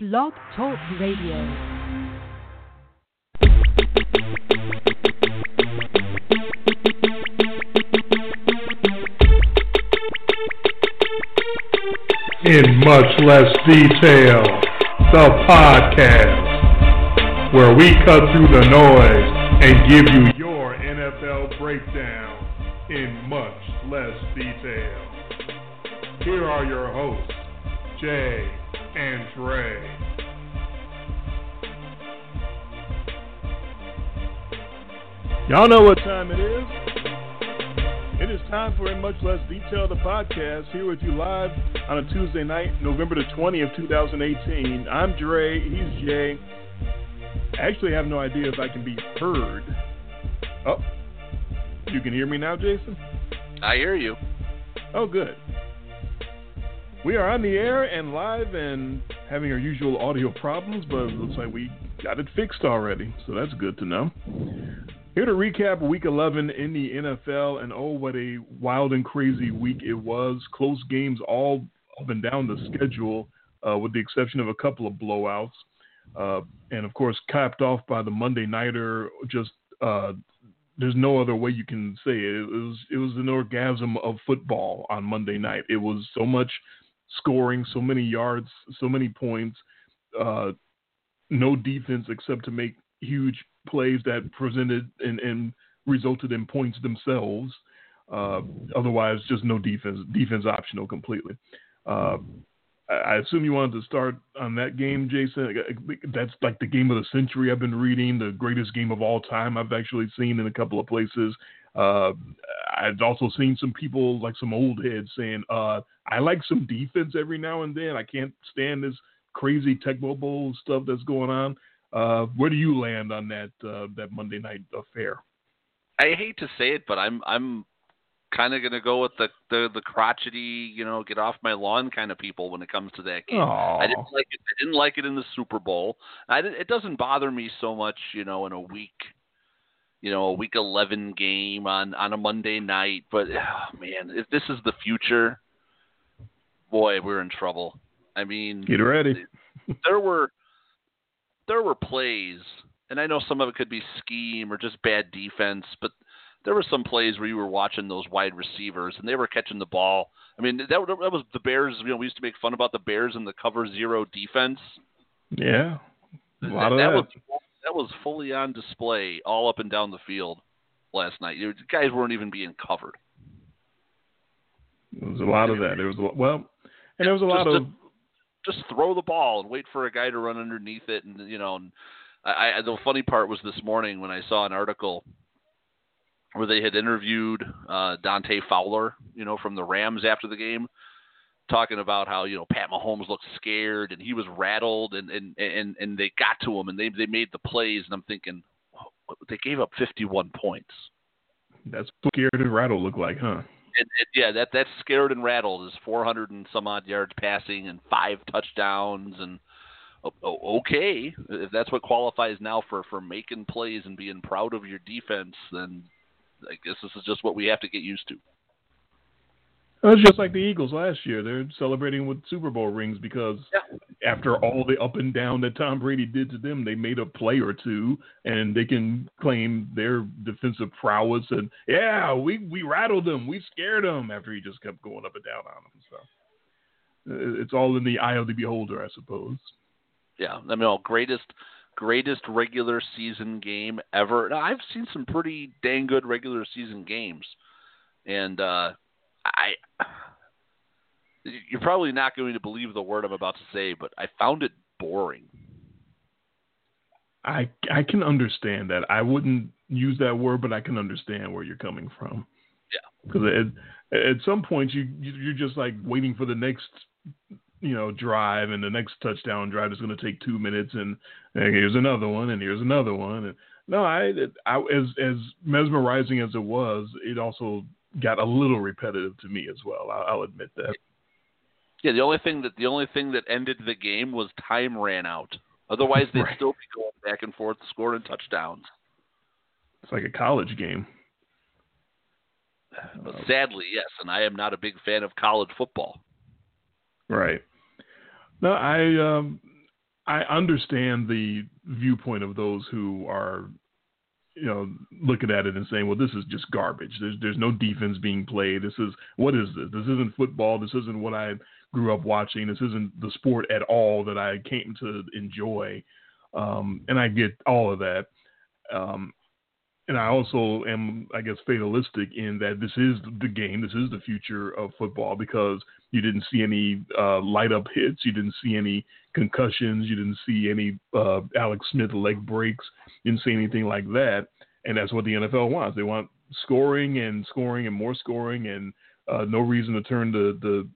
Blog Talk Radio. in much less detail, the podcast, where we cut through the noise and give you your NFL breakdown in much less detail. Here are your hosts, Jay and Dre. Y'all know what time it is. It is time for a much less detailed podcast here with you live on a Tuesday night, November the 20th, 2018. I'm Dre, he's Jay. I actually have no idea if I can be heard. Oh, you can hear me now, Jason? I hear you. Oh, good. We are on the air and live and having our usual audio problems, but it looks like we got it fixed already, so that's good to know. Here to recap week 11 in the NFL, and oh, what a wild and crazy week it was. Close games all up and down the schedule, uh, with the exception of a couple of blowouts. Uh, and of course, capped off by the Monday Nighter. Just uh, there's no other way you can say it. It was it was an orgasm of football on Monday night. It was so much scoring, so many yards, so many points. Uh, no defense except to make huge plays that presented and, and resulted in points themselves. Uh, otherwise, just no defense. Defense optional completely. Uh, I assume you wanted to start on that game, Jason. That's like the game of the century. I've been reading the greatest game of all time. I've actually seen in a couple of places. Uh, I've also seen some people, like some old heads, saying, uh, "I like some defense every now and then. I can't stand this crazy Tecmo Bowl stuff that's going on." Uh, where do you land on that uh, that Monday night affair? I hate to say it, but I'm I'm kind of gonna go with the, the the crotchety, you know, get off my lawn kind of people when it comes to that game. Aww. I didn't like it. I didn't like it in the Super Bowl. I it doesn't bother me so much, you know, in a week, you know, a week 11 game on on a Monday night. But oh, man, if this is the future, boy, we're in trouble. I mean, Get ready. there were there were plays, and I know some of it could be scheme or just bad defense, but there were some plays where you were watching those wide receivers and they were catching the ball. I mean, that, that was the Bears. You know, we used to make fun about the Bears and the cover zero defense. Yeah, a lot that, of that. was that was fully on display all up and down the field last night. The guys weren't even being covered. There was a lot of that. There was a, well, and there was a lot Just of just throw the ball and wait for a guy to run underneath it, and you know. And I, I the funny part was this morning when I saw an article where they had interviewed uh, Dante Fowler, you know, from the Rams after the game, talking about how you know Pat Mahomes looked scared and he was rattled, and and and, and they got to him and they they made the plays, and I'm thinking oh, they gave up 51 points. that's what scared and rattle look like, huh? And, and yeah, that that's scared and rattled is 400 and some odd yards passing and five touchdowns and o- o- okay, if that's what qualifies now for for making plays and being proud of your defense, then I guess this is just what we have to get used to. It's just like the Eagles last year. They're celebrating with Super Bowl rings because after all the up and down that Tom Brady did to them, they made a play or two, and they can claim their defensive prowess. And yeah, we we rattled them, we scared them after he just kept going up and down on them. So uh, it's all in the eye of the beholder, I suppose. Yeah, I mean, greatest greatest regular season game ever. Now, I've seen some pretty dang good regular season games, and uh, I you're probably not going to believe the word I'm about to say, but I found it boring. I I can understand that. I wouldn't use that word, but I can understand where you're coming from. Yeah. Because at, at some point you you're just like waiting for the next you know drive and the next touchdown drive is going to take two minutes and, and here's another one and here's another one and no I, I as as mesmerizing as it was it also got a little repetitive to me as well I'll, I'll admit that Yeah, the only thing that the only thing that ended the game was time ran out. Otherwise, they'd Right. still be going back and forth, scoring touchdowns. it's like a college game But sadly, yes, and I am not a big fan of college football. Right. No, I um I understand the viewpoint of those who are, you know, looking at it and saying, "Well, this is just garbage. There's there's no defense being played. This is what is this? This isn't football. This isn't what I grew up watching. This isn't the sport at all that I came to enjoy." Um, and I get all of that. Um, and I also am, I guess, fatalistic in that this is the game, this is the future of football because you didn't see any uh, light up hits, you didn't see any concussions, you didn't see any uh, Alex Smith leg breaks, you didn't see anything like that, and that's what the NFL wants. They want scoring and scoring and more scoring, and uh, no reason to turn the the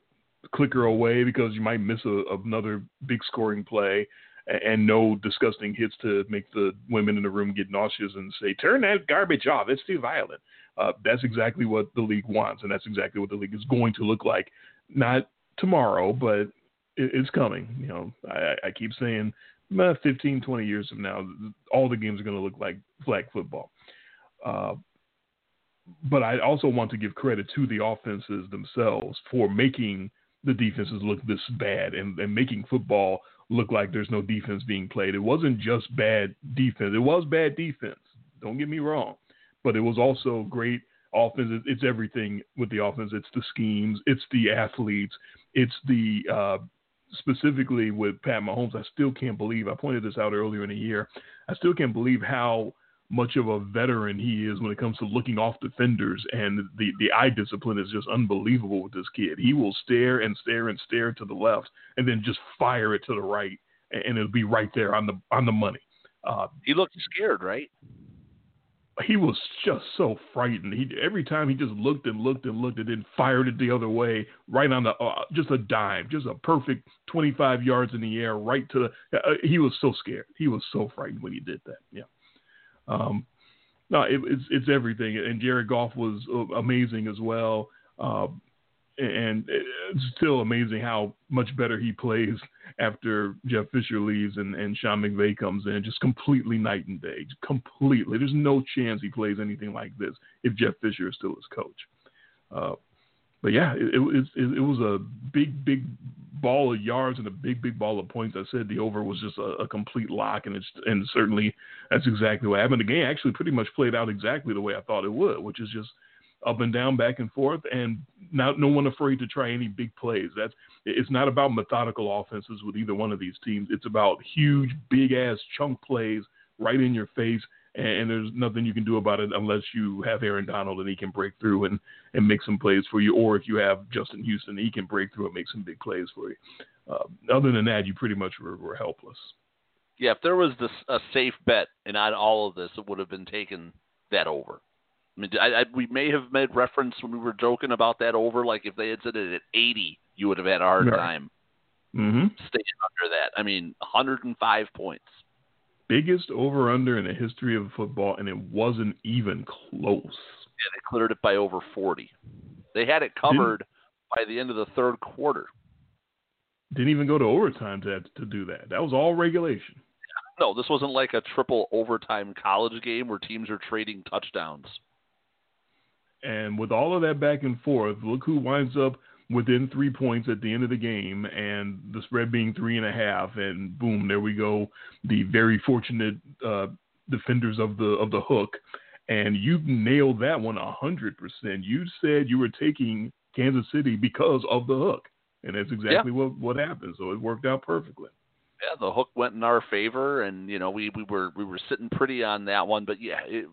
clicker away because you might miss a, another big scoring play and no disgusting hits to make the women in the room get nauseous and say, "Turn that garbage off. It's too violent." Uh, that's exactly what the league wants, and that's exactly what the league is going to look like. Not tomorrow, but it, it's coming. You know, I, I keep saying, 15, 20 years from now, all the games are going to look like flag football. Uh, but I also want to give credit to the offenses themselves for making the defenses look this bad and, and making football look like there's no defense being played. It wasn't just bad defense. It was bad defense. Don't get me wrong, but it was also great offense. It's everything with the offense. It's the schemes. It's the athletes. It's the uh, specifically with Pat Mahomes. I still can't believe. I pointed this out earlier in the year. I still can't believe how much of a veteran he is when it comes to looking off defenders and the the eye discipline is just unbelievable with this kid. He will stare and stare and stare to the left and then just fire it to the right and it'll be right there on the on the money. Uh, he looked scared, right? He was just so frightened. He every time he just looked and looked and looked and then fired it the other way, right on the uh, just a dime, just a perfect 25 yards in the air, right to the. Uh, he was so scared. He was so frightened when he did that. Yeah. Um, no, it, it's it's everything. And Jared Goff was uh, amazing as well. Uh, and it's still amazing how much better he plays after Jeff Fisher leaves and, and Sean McVay comes in. Just completely night and day. Completely. There's no chance he plays anything like this if Jeff Fisher is still his coach. Uh, but yeah, it, it, it, it was a big, big ball of yards and a big, big ball of points. I said the over was just a, a complete lock, and it's and certainly that's exactly what happened. The game actually pretty much played out exactly the way I thought it would, which is just up and down, back and forth, and not no one afraid to try any big plays. That's it's not about methodical offenses with either one of these teams. It's about huge, big ass chunk plays right in your face and there's nothing you can do about it unless you have Aaron Donald and he can break through and, and make some plays for you, or if you have Justin Houston, he can break through and make some big plays for you. Uh, other than that, you pretty much were, were helpless. Yeah, if there was this, a safe bet and on all of this, it would have been taken that over. I mean, I, I, we may have made reference when we were joking about that over. Like if they had said it at 80, you would have had a hard right. time mm-hmm. staying under that. I mean, 105 points biggest over under in the history of football, and it wasn't even close. Yeah, they cleared it by over 40. They had it covered didn't, by the end of the third quarter. Didn't even go to overtime to to do that. That was all regulation. No, this wasn't like a triple overtime college game where teams are trading touchdowns. And with all of that back and forth, look who winds up within three points at the end of the game, and the spread being three and a half, and boom, there we go. The very fortunate uh, defenders of the of the hook, and you nailed that one a hundred percent. You said you were taking Kansas City because of the hook, and that's exactly yeah. what what happened. So it worked out perfectly. Yeah, the hook went in our favor, and you know we we were we were sitting pretty on that one, but yeah. It,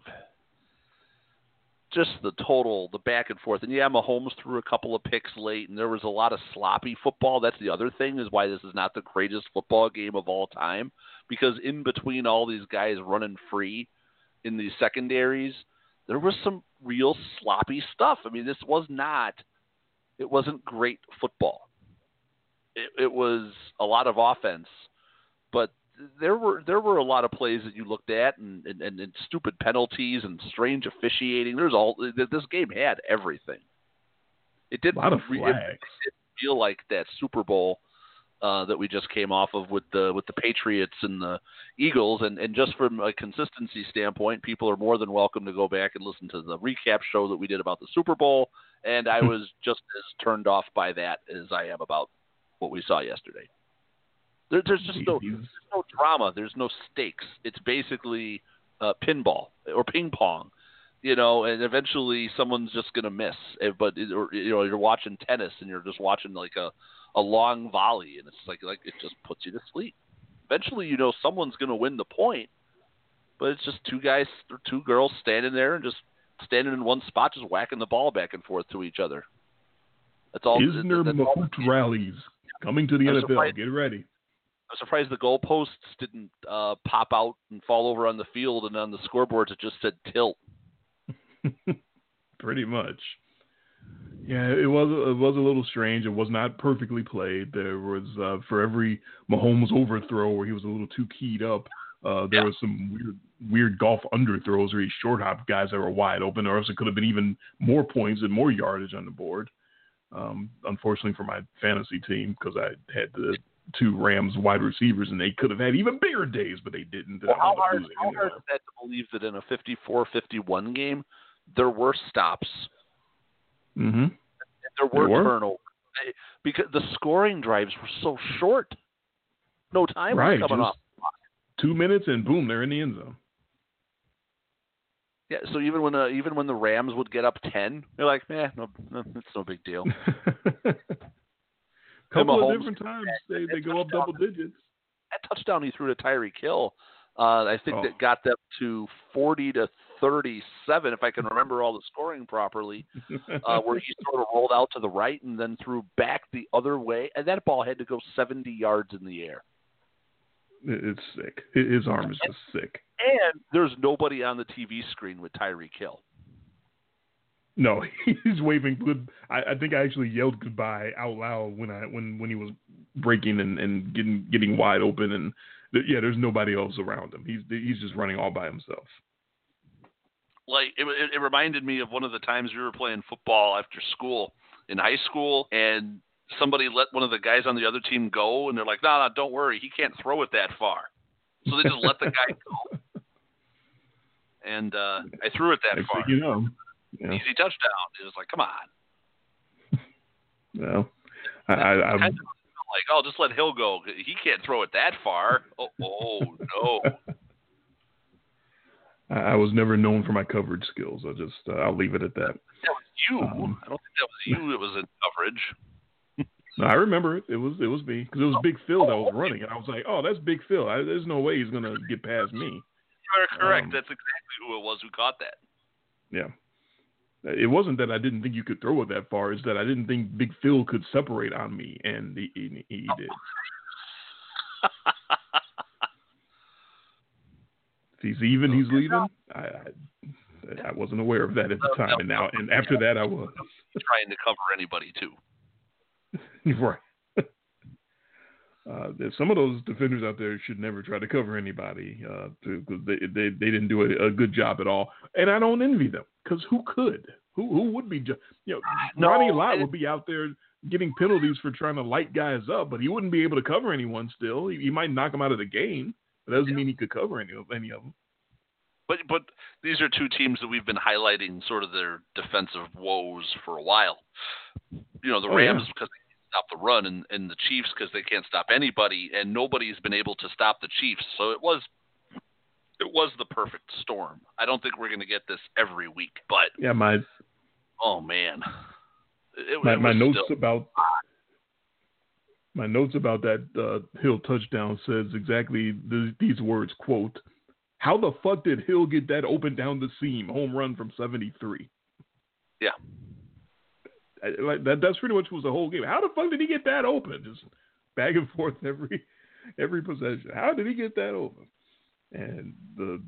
just the total, the back and forth. And yeah, Mahomes threw a couple of picks late, and there was a lot of sloppy football. That's the other thing is why this is not the greatest football game of all time, because in between all these guys running free in these secondaries, there was some real sloppy stuff. I mean, this was not, it wasn't great football. It, it was a lot of offense, but there were there were a lot of plays that you looked at and, and, and stupid penalties and strange officiating. There's all this game had everything. It didn't, a lot of flags. It, it feel like that Super Bowl uh, that we just came off of with the with the Patriots and the Eagles, and and just from a consistency standpoint, people are more than welcome to go back and listen to the recap show that we did about the Super Bowl. And I was just as turned off by that as I am about what we saw yesterday. There, there's just no, there's no drama. There's no stakes. It's basically uh, pinball or ping pong, you know. And eventually, someone's just gonna miss. Eh, but or, you know, you're watching tennis and you're just watching like a a long volley, and it's like like it just puts you to sleep. Eventually, you know, someone's gonna win the point, but it's just two guys or two girls standing there and just standing in one spot, just whacking the ball back and forth to each other. That's all. Isner Mahut rallies coming to the I'm NFL. surprised- Get ready. I'm surprised the goalposts didn't uh, pop out and fall over on the field, and on the scoreboards it just said tilt. Pretty much. Yeah, it was it was a little strange. It was not perfectly played. There was uh, for every Mahomes overthrow where he was a little too keyed up, uh, there Yeah. was some weird weird Goff underthrows where he short hopped guys that were wide open, or else it could have been even more points and more yardage on the board. Um, unfortunately for my fantasy team, because I had the two Rams wide receivers and they could have had even bigger days, but they didn't. Well, how hard, how hard is that to believe that in a 54-51 game there were stops, Mm-hmm. there were, There were. turnovers, because the scoring drives were so short. No time Right, was coming off. Two minutes and boom, they're in the end zone. Yeah, so even when uh, even when the Rams would get up ten, they're like, eh, no, no it's no big deal. Couple of different times they, they go up double digits. that touchdown he threw to Tyreek Hill, uh, I think Oh. that got them to 40 to 37, if I can remember all the scoring properly, uh, where he sort of rolled out to the right and then threw back the other way, and that ball had to go 70 yards in the air. It's sick. His arm is just sick. And there's nobody on the TV screen with Tyreek Hill. No, he's waving good. I, I think I actually yelled goodbye out loud when I when when he was breaking and, and getting getting wide open and th- yeah, there's nobody else around him. He's he's just running all by himself. Like it, it, it reminded me of one of the times we were playing football after school in high school, and somebody let one of the guys on the other team go, and they're like, "No, no, don't worry, he can't throw it that far." So they just let the guy go, and uh, I threw it that Next far. you know, yeah, Easy touchdown. It was like, come on. well, I, I, Kind I'm like, oh, just let Hill go. He can't throw it that far. Oh, oh no. I I was never known for my coverage skills. I'll just uh, I'll leave it at that. That was you. Um, I don't think that was you that was in coverage. No, I remember it. It was it was me because it was Big Phil that was running, and I was like, "Oh, that's Big Phil. I, there's no way he's gonna get past me." You are correct. Um, That's exactly who it was who caught that. Yeah, it wasn't that I didn't think you could throw it that far. It's that I didn't think Big Phil could separate on me, and he he, he did. If he's even, he's leaving. I, I I wasn't aware of that at the time, and now and after that, I was Trying to cover anybody too. right. Uh, some of those defenders out there should never try to cover anybody because they, they they didn't do a, a good job at all, and I don't envy them because who could? Who who would be? Ju- you know, No, Ronnie Lott would be out there getting penalties for trying to light guys up, but he wouldn't be able to cover anyone. Still, he, he might knock them out of the game, but that doesn't mean he could cover any of any of them. But but these are two teams that we've been highlighting sort of their defensive woes for a while. You know, the Oh, yeah. Rams because stop the run, and, and the Chiefs because they can't stop anybody, and nobody's been able to stop the Chiefs. So it was it was the perfect storm. I don't think we're going to get this every week, but Yeah, my oh man, it, my, it my notes still- about my notes about that uh, Hill touchdown says exactly th- these words. Quote: How the fuck did Hill get that open down the seam? Home run from seventy three. Yeah. Like that. That's pretty much was the whole game. How the fuck did he get that open? Just back and forth every every possession. How did he get that open? And the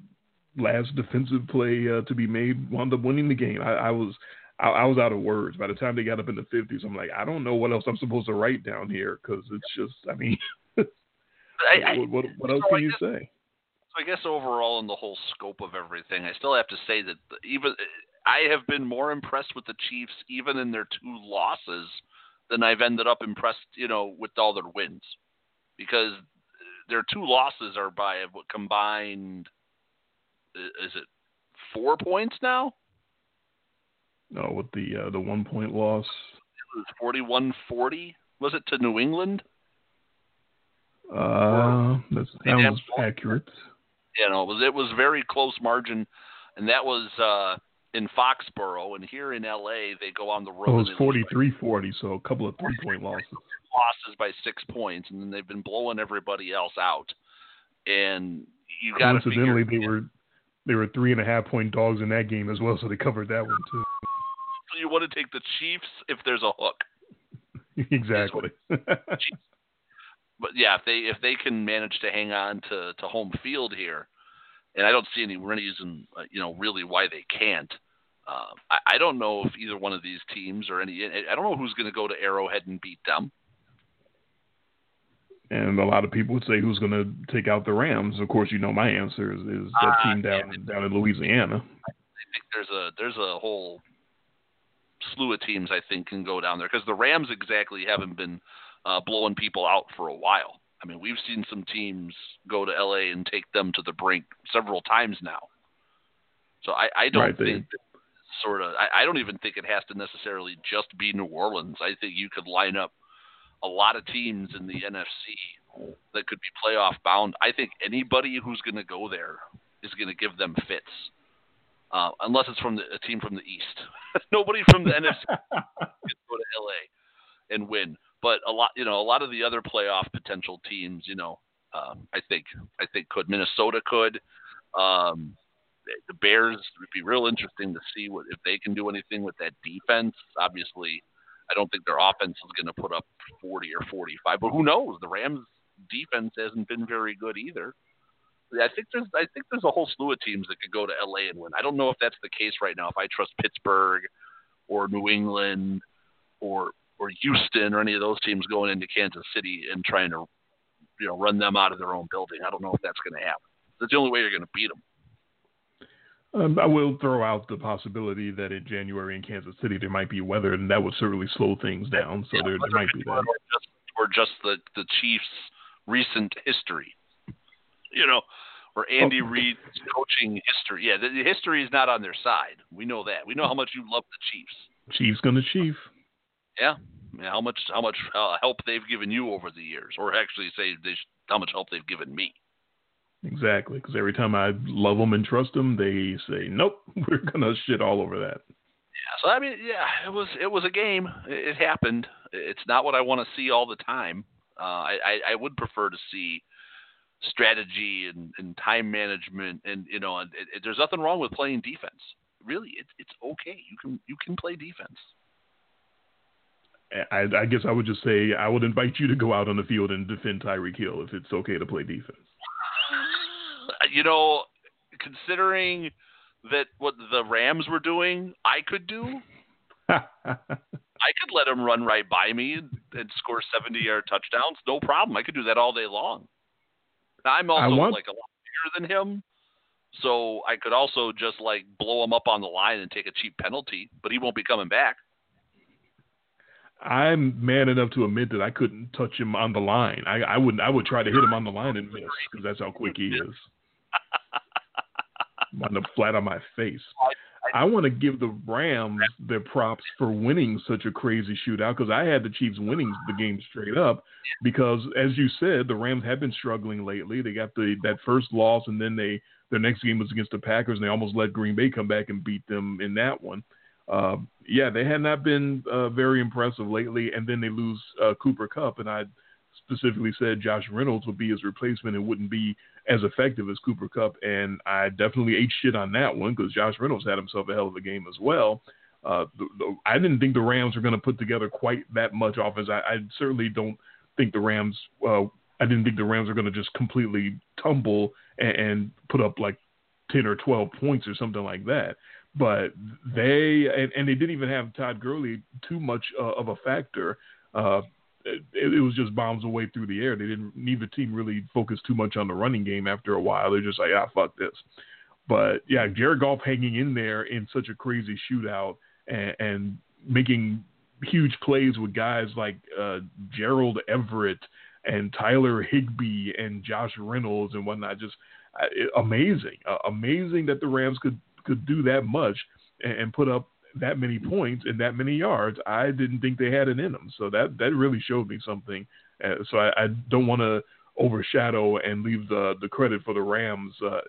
last defensive play uh, to be made wound up winning the game. I, I was I, I was out of words by the time they got up in the fifties. I'm like, I don't know what else I'm supposed to write down here because it's just. I mean, I, what, what, what else so can you guess- say? So I guess overall, in the whole scope of everything, I still have to say that the- even I have been more impressed with the Chiefs, even in their two losses, than I've ended up impressed, you know, with all their wins, because their two losses are by a combined, is it four points now? No, with the uh, the one point loss. It was 41-40. Was it to New England? Uh, that sounds accurate. You know, it was it was very close margin, and that was uh, in Foxborough, and here in LA they go on the road. Well, it was 43-40, so a couple of three point losses. Losses by six points, and then they've been blowing everybody else out. And you got to coincidentally they were they were three and a half point dogs in that game as well, so they covered that one too. So you want to take the Chiefs if there's a hook. exactly. but yeah, if they if they can manage to hang on to to home field here, and I don't see any reason, uh, you know, really why they can't. Uh, I, I don't know if either one of these teams or any. I don't know who's going to go to Arrowhead and beat them. And a lot of people would say who's going to take out the Rams. Of course, you know my answer is, is that uh, team down down in Louisiana. I think there's a there's a whole slew of teams I think can go down there because the Rams exactly haven't been uh, blowing people out for a while. I mean, we've seen some teams go to LA and take them to the brink several times now. So I, I don't right, think sort of I, I don't even think it has to necessarily just be New Orleans. I think you could line up a lot of teams in the NFC that could be playoff bound. I think anybody who's going to go there is going to give them fits, uh, unless it's from the, a team from the East. Nobody from the NFC can go to LA and win. But a lot, you know, a lot of the other playoff potential teams, you know, um, I think I think could Minnesota could. Um, the Bears would be real interesting to see what if they can do anything with that defense. Obviously, I don't think their offense is going to put up 40 or 45, but who knows? The Rams' defense hasn't been very good either. I think there's I think there's a whole slew of teams that could go to LA and win. I don't know if that's the case right now. If I trust Pittsburgh or New England or or Houston or any of those teams going into Kansas City and trying to you know run them out of their own building. I don't know if that's going to happen. That's the only way you're going to beat them. Um, I will throw out the possibility that in January in Kansas City there might be weather, and that would certainly slow things down. So yeah, there, there might be that. Or just, or just the the Chiefs' recent history, you know, or Andy oh. Reid's coaching history. Yeah, the, the, history is not on their side. We know that. We know how much you love the Chiefs. Chiefs gonna chief. Yeah, yeah how much how much uh, help they've given you over the years, or actually say they, how much help they've given me. Exactly, because every time I love them and trust them, they say, "Nope, we're gonna shit all over that." Yeah, so I mean, yeah, it was it was a game. It, it happened. It's not what I want to see all the time. Uh, I, I I would prefer to see strategy and, and time management, and you know, and it, it, there's nothing wrong with playing defense. Really, it's it's okay. You can you can play defense. I, I guess I would just say I would invite you to go out on the field and defend Tyreek Hill if it's okay to play defense you know, considering that what the Rams were doing, I could do. I could let him run right by me and, score 70 yard touchdowns. No problem. I could do that all day long. Now, I'm also want... like a lot bigger than him. So I could also just like blow him up on the line and take a cheap penalty, but he won't be coming back. I'm man enough to admit that I couldn't touch him on the line. I, I would I would try to hit him on the line and miss because that's how quick he is. on the flat on my face. I, want to give the Rams their props for winning such a crazy shootout because I had the Chiefs winning the game straight up because, as you said, the Rams have been struggling lately. They got the that first loss and then they their next game was against the Packers and they almost let Green Bay come back and beat them in that one. Uh, yeah, they had not been uh, very impressive lately, and then they lose uh, Cooper Kupp, and I specifically said Josh Reynolds would be his replacement and wouldn't be as effective as Cooper Kupp, and I definitely ate shit on that one because Josh Reynolds had himself a hell of a game as well. Uh, the, the, I didn't think the Rams were going to put together quite that much offense. I, I certainly don't think the Rams. Uh, I didn't think the Rams were going to just completely tumble and, and put up like ten or twelve points or something like that. But they and, and they didn't even have Todd Gurley too much uh, of a factor. Uh, it, it, was just bombs away through the air. They didn't. Neither team really focused too much on the running game. After a while, they're just like, ah, fuck this. But yeah, Jared Goff hanging in there in such a crazy shootout and, and making huge plays with guys like uh, Gerald Everett and Tyler Higbee and Josh Reynolds and whatnot. Just uh, amazing, uh, amazing that the Rams could could do that much and, put up that many points and that many yards. I didn't think they had it in them. So that that really showed me something. Uh, so I, I don't want to overshadow and leave the the credit for the Rams uh,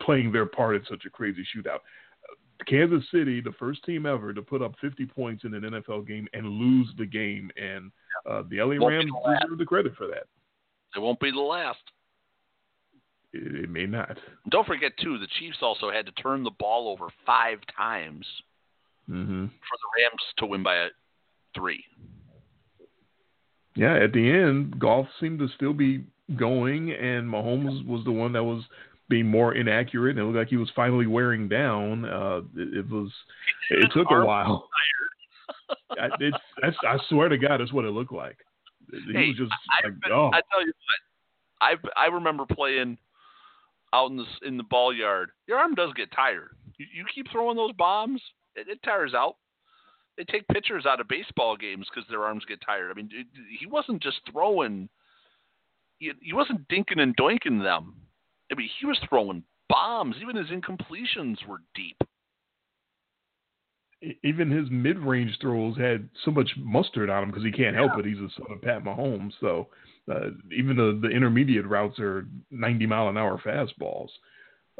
playing their part in such a crazy shootout. Kansas City, the first team ever to put up 50 points in an NFL game and lose the game, and uh, the LA Rams deserve the credit for that. It won't be the last. It, it, may not. Don't forget too, the Chiefs also had to turn the ball over five times mm-hmm. for the Rams to win by a three. Yeah, at the end, Goff seemed to still be going, and Mahomes was the one that was being more inaccurate, and it looked like he was finally wearing down. Uh, it, it was. It took a while. I, I swear to God, that's what it looked like. He hey, was just I, like, been, oh. I tell you what, I I remember playing out in the in the ball yard. Your arm does get tired. You, you keep throwing those bombs, it, it tires out. They take pitchers out of baseball games because their arms get tired. I mean, he wasn't just throwing. He, he wasn't dinking and doinking them. I mean, he was throwing bombs. Even his incompletions were deep. Even his mid-range throws had so much mustard on him because he can't help it. He's a son of Pat Mahomes, so uh, even the the intermediate routes are 90 mile an hour fastballs.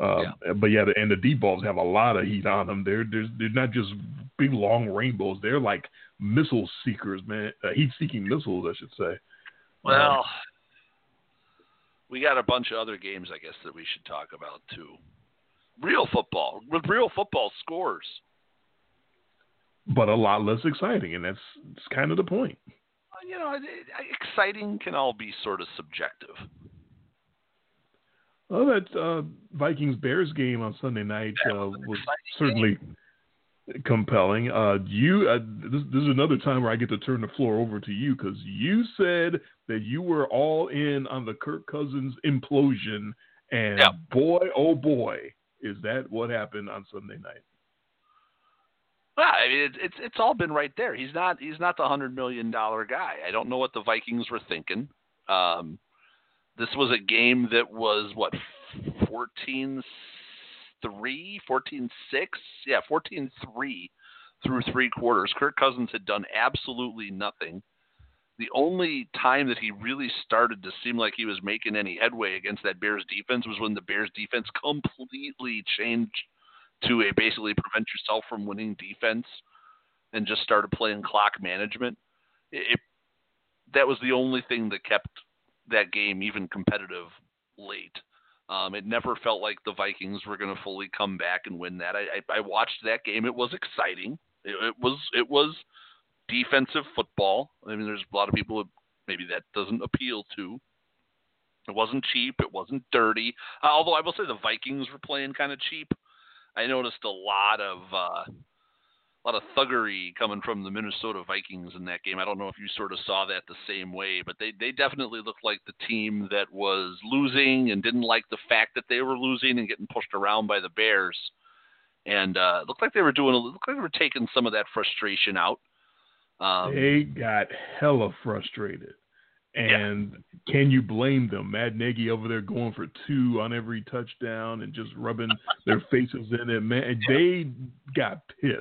Uh, yeah. But yeah, and the deep balls have a lot of heat on them. They're they're they're not just big long rainbows. They're like missile seekers, man. Uh, heat-seeking missiles, I should say. Well, um, we got a bunch of other games, I guess, that we should talk about too. Real football with real football scores, but a lot less exciting, and that's, that's kind of the point. You know, exciting can all be sort of subjective. Well, that uh, Vikings Bears game on Sunday night uh, was certainly game compelling. Uh, you, uh, this, this, is another time where I get to turn the floor over to you because you said that you were all in on the Kirk Cousins implosion, and yeah. boy, oh boy, is that what happened on Sunday night? Well, I mean, it's it's it's all been right there. He's not he's not the hundred million dollar guy. I don't know what the Vikings were thinking. Um, this was a game that was what 14 three, 14 6. Yeah, 14 3 through three quarters. Kirk Cousins had done absolutely nothing. The only time that he really started to seem like he was making any headway against that Bears defense was when the Bears defense completely changed to a basically prevent yourself from winning defense and just started playing clock management. It, that was the only thing that kept that game even competitive late. Um, it never felt like the Vikings were going to fully come back and win that. I, I, I watched that game. It was exciting. It, it, was it was defensive football. I mean, there's a lot of people that maybe that doesn't appeal to. It wasn't cheap. It wasn't dirty. Uh, although I will say the Vikings were playing kind of cheap. I noticed a lot of uh, a lot of thuggery coming from the Minnesota Vikings in that game. I don't know if you sort of saw that the same way, but they they definitely looked like the team that was losing and didn't like the fact that they were losing and getting pushed around by the Bears. And uh, looked like they were doing, looked like they were taking some of that frustration out. Um, they got hella frustrated. And yeah. can you blame them? Matt Nagy over there going for two on every touchdown and just rubbing their faces in it. Man, they got pissed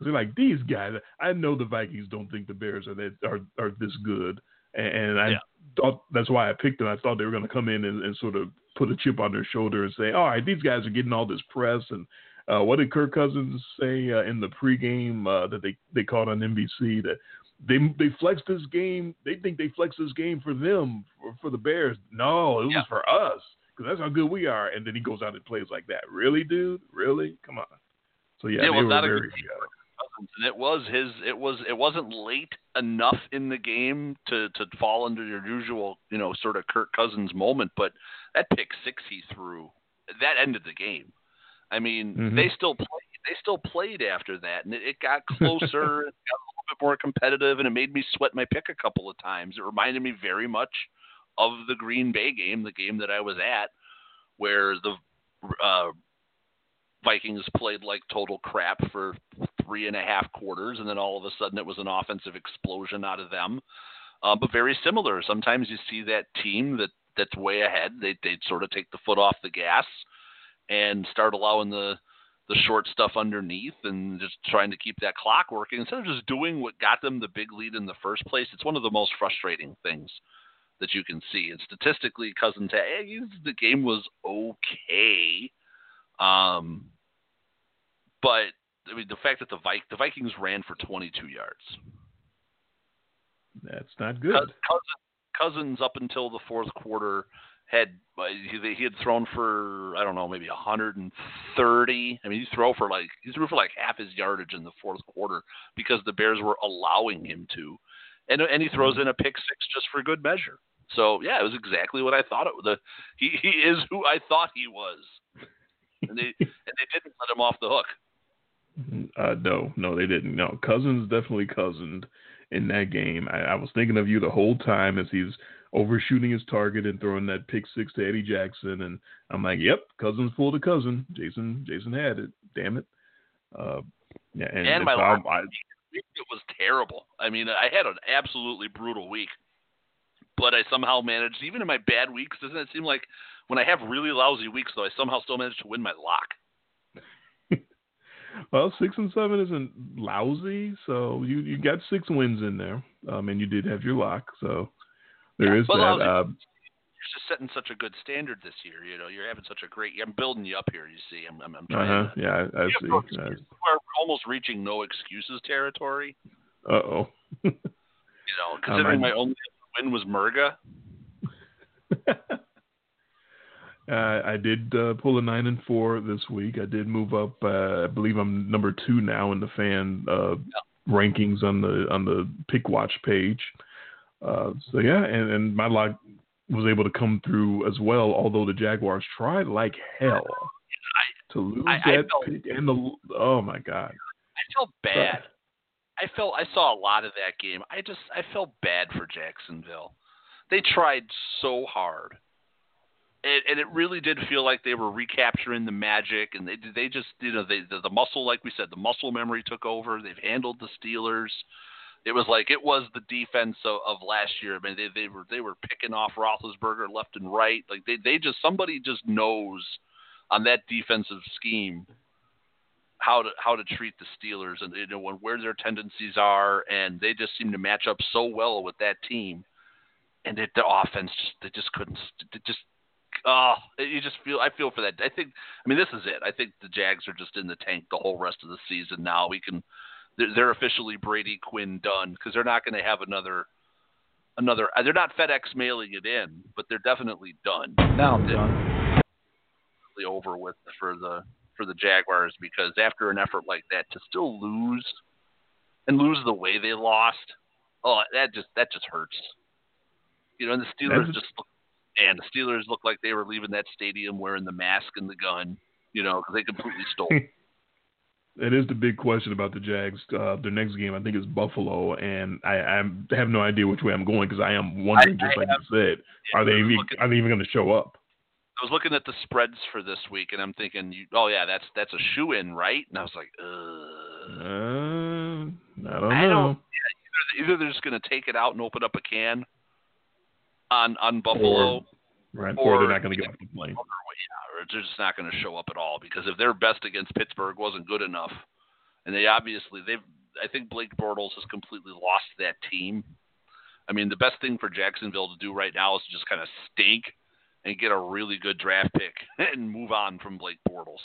because they're like these guys. I know the Vikings don't think the Bears are that are are this good, and, I yeah. thought that's why I picked them. I thought they were going to come in and, and, sort of put a chip on their shoulder and say, all right, these guys are getting all this press. And uh, what did Kirk Cousins say uh, in the pregame uh, that they they called on NBC that they they flexed this game. They think they flexed this game for them for, for the Bears. No, it was yeah. for us because that's how good we are. And then he goes out and plays like that. Really, dude? Really? Come on. So yeah, it they was were very. Uh, and it was his. It was. It wasn't late enough in the game to to fall under your usual, you know, sort of Kirk Cousins moment. But that pick six he threw, that ended the game. I mean, mm-hmm. they still played. They still played after that, and it, it got closer. it got bit more competitive, and it made me sweat my pick a couple of times. It reminded me very much of the Green Bay game, the game that I was at, where the uh, Vikings played like total crap for three and a half quarters, and then all of a sudden it was an offensive explosion out of them. Uh, but very similar. Sometimes you see that team that that's way ahead. They they sort of take the foot off the gas and start allowing the the short stuff underneath and just trying to keep that clock working instead of just doing what got them the big lead in the first place. It's one of the most frustrating things that you can see. And statistically, Cousins, the game was okay. Um, but I mean, the fact that the Vi- the Vikings ran for 22 yards. That's not good. Cousins, Cousins up until the fourth quarter had he, had thrown for I don't know maybe 130. I mean, he threw for like he threw for like half his yardage in the fourth quarter because the Bears were allowing him to, and and he throws in a pick six just for good measure. So yeah, it was exactly what I thought it was. He he is who I thought he was, and they and they didn't let him off the hook. Uh, no, no, they didn't. No, Cousins definitely cousined in that game. I, I was thinking of you the whole time as he's overshooting his target and throwing that pick six to Eddie Jackson, and I'm like, yep, Cousins fooled a cousin. Jason, Jason had it. Damn it. Uh, yeah, and, and my last I, it was terrible. I mean, I had an absolutely brutal week, but I somehow managed, even in my bad weeks, doesn't it seem like when I have really lousy weeks, though, I somehow still manage to win my lock. Well, six and seven isn't lousy, so you you got six wins in there, um, and you did have your lock, so there yeah, is that. Uh, you're just setting such a good standard this year. You know, you're having such a great. I'm building you up here. You see, I'm I'm, I'm trying. Uh-huh. To, yeah, I, I see. No we're almost reaching no excuses territory. Uh oh. you know, considering um, my only win was Murga. Uh, I did uh, pull a nine and four this week. I did move up. Uh, I believe I'm number two now in the fan uh, yeah. rankings on the on the pick watch page. Uh, so yeah, and, and my luck was able to come through as well. Although the Jaguars tried like hell I, to lose I, that I felt, pick and the oh my god, I felt bad. I felt I saw a lot of that game. I just I felt bad for Jacksonville. They tried so hard and, and it really did feel like they were recapturing the magic, and they they just you know they the, the muscle like we said the muscle memory took over. They've handled the Steelers. It was like it was the defense of, of last year. I mean, they they were they were picking off Roethlisberger left and right. Like they they just somebody just knows on that defensive scheme how to how to treat the Steelers and you know when where their tendencies are, and they just seem to match up so well with that team. And it, the offense just they just couldn't it just oh, you just feel. I feel for that. I think. I mean, this is it. I think the Jags are just in the tank the whole rest of the season. Now we can. They're, officially Brady Quinn done because they're not going to have another. Another. Uh, they're not FedEx mailing it in, but they're definitely done. Now done. Over with for the for the Jaguars because after an effort like that to still lose and lose the way they lost, oh that just that just hurts. You know, and the Steelers just look and the Steelers looked like they were leaving that stadium wearing the mask and the gun, you know, because they completely stole. It is the big question about the Jags. Uh, their next game, I think, is Buffalo, and I, I have no idea which way I'm going because I am wondering, I, just I like have, you said, yeah, are they even, looking, are they even going to show up? I was looking at the spreads for this week, and I'm thinking, oh yeah, that's that's a shoe in, right? And I was like, uh, I don't I know. Don't, yeah, either, either they're just going to take it out and open up a can on on Buffalo. Or, right, or, or they're not going to get off the plane. Or they're just not going to show up at all because if their best against Pittsburgh wasn't good enough, and they obviously they've I think Blake Bortles has completely lost that team. I mean, the best thing for Jacksonville to do right now is just kind of stink and get a really good draft pick and move on from Blake Bortles.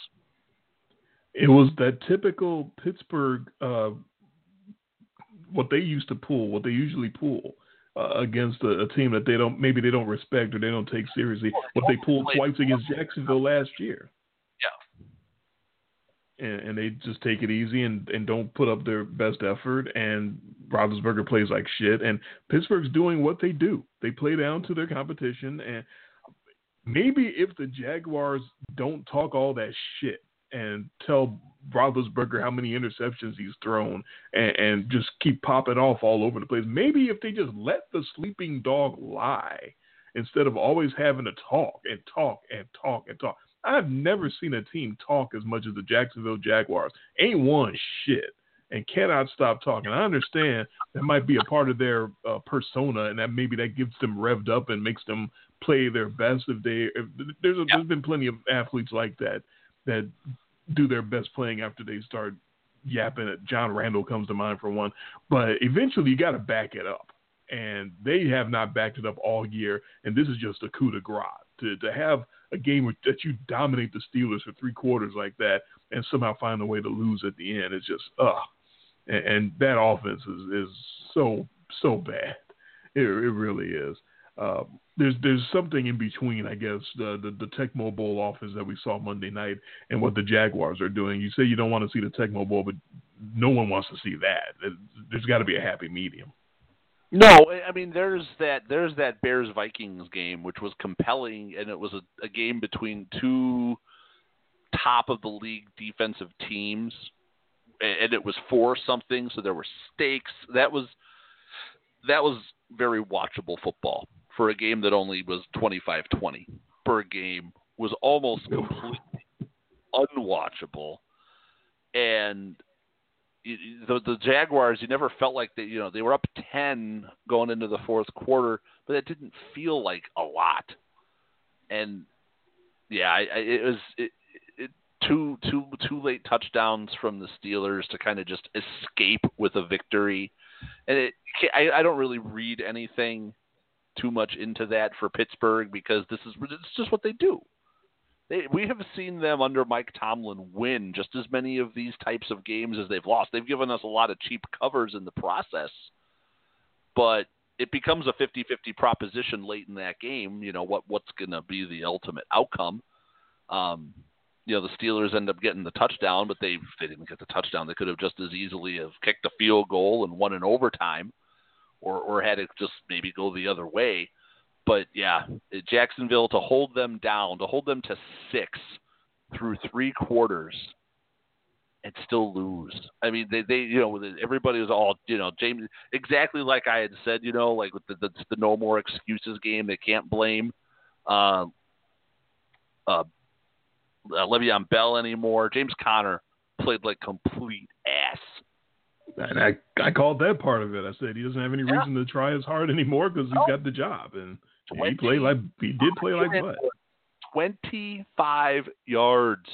It was that typical Pittsburgh, uh, what they used to pull, what they usually pull uh, against a, a, team that they don't maybe they don't respect or they don't take seriously. What they pulled twice against Jacksonville last year. Yeah. And, and, they just take it easy and, and don't put up their best effort. And Roethlisberger plays like shit. And Pittsburgh's doing what they do. They play down to their competition. And maybe if the Jaguars don't talk all that shit and tell Roethlisberger how many interceptions he's thrown and, and, just keep popping off all over the place. Maybe if they just let the sleeping dog lie instead of always having to talk and talk and talk and talk. I've never seen a team talk as much as the Jacksonville Jaguars. Ain't one shit and cannot stop talking. I understand that might be a part of their uh, persona, and that maybe that gets them revved up and makes them play their best. If they, if there's a, there's been plenty of athletes like that that do their best playing after they start yapping. At John Randle comes to mind for one, but eventually you got to back it up. and they have not backed it up all year. And this is just a coup de grace to to have a game that you dominate the Steelers for three quarters like that, and somehow find a way to lose at the end. It's just ugh. And, and that offense is is so so bad. It, it really is. Uh, there's there's something in between, I guess, the, the the Tecmo Bowl offense that we saw Monday night and what the Jaguars are doing. You say you don't want to see the Tecmo Bowl, but no one wants to see that. There's got to be a happy medium. No, I mean there's that there's that Bears Vikings game which was compelling and it was a, a game between two top of the league defensive teams and it was for something so there were stakes that was that was very watchable football for a game that only was 25-20 per game was almost completely unwatchable and the the Jaguars, you never felt like they, you know, they were up ten going into the fourth quarter, but it didn't feel like a lot. And yeah, I, I, it was it, it, two two two late touchdowns from the Steelers to kind of just escape with a victory. And it, I, I don't really read anything too much into that for Pittsburgh because this is it's just what they do. They, we have seen them under Mike Tomlin win just as many of these types of games as they've lost. They've given us a lot of cheap covers in the process, but it becomes a 50-50 proposition late in that game. You know what what's going to be the ultimate outcome. Um, you know the Steelers end up getting the touchdown, but they they didn't get the touchdown. They could have just as easily have kicked a field goal and won in overtime, or or had it just maybe go the other way but yeah, Jacksonville to hold them down, to hold them to six through three quarters and still lose. I mean, they, they, you know, everybody was all, you know, James, exactly like I had said, you know, like with the, the, the no more excuses game, they can't blame, uh, uh, uh, Le'Veon Bell anymore. James Conner played like complete ass. And I, I called that part of it. I said he doesn't have any yeah. reason to try as hard anymore because he's oh. got the job. And 20, he played like he did play like what? Twenty five yards.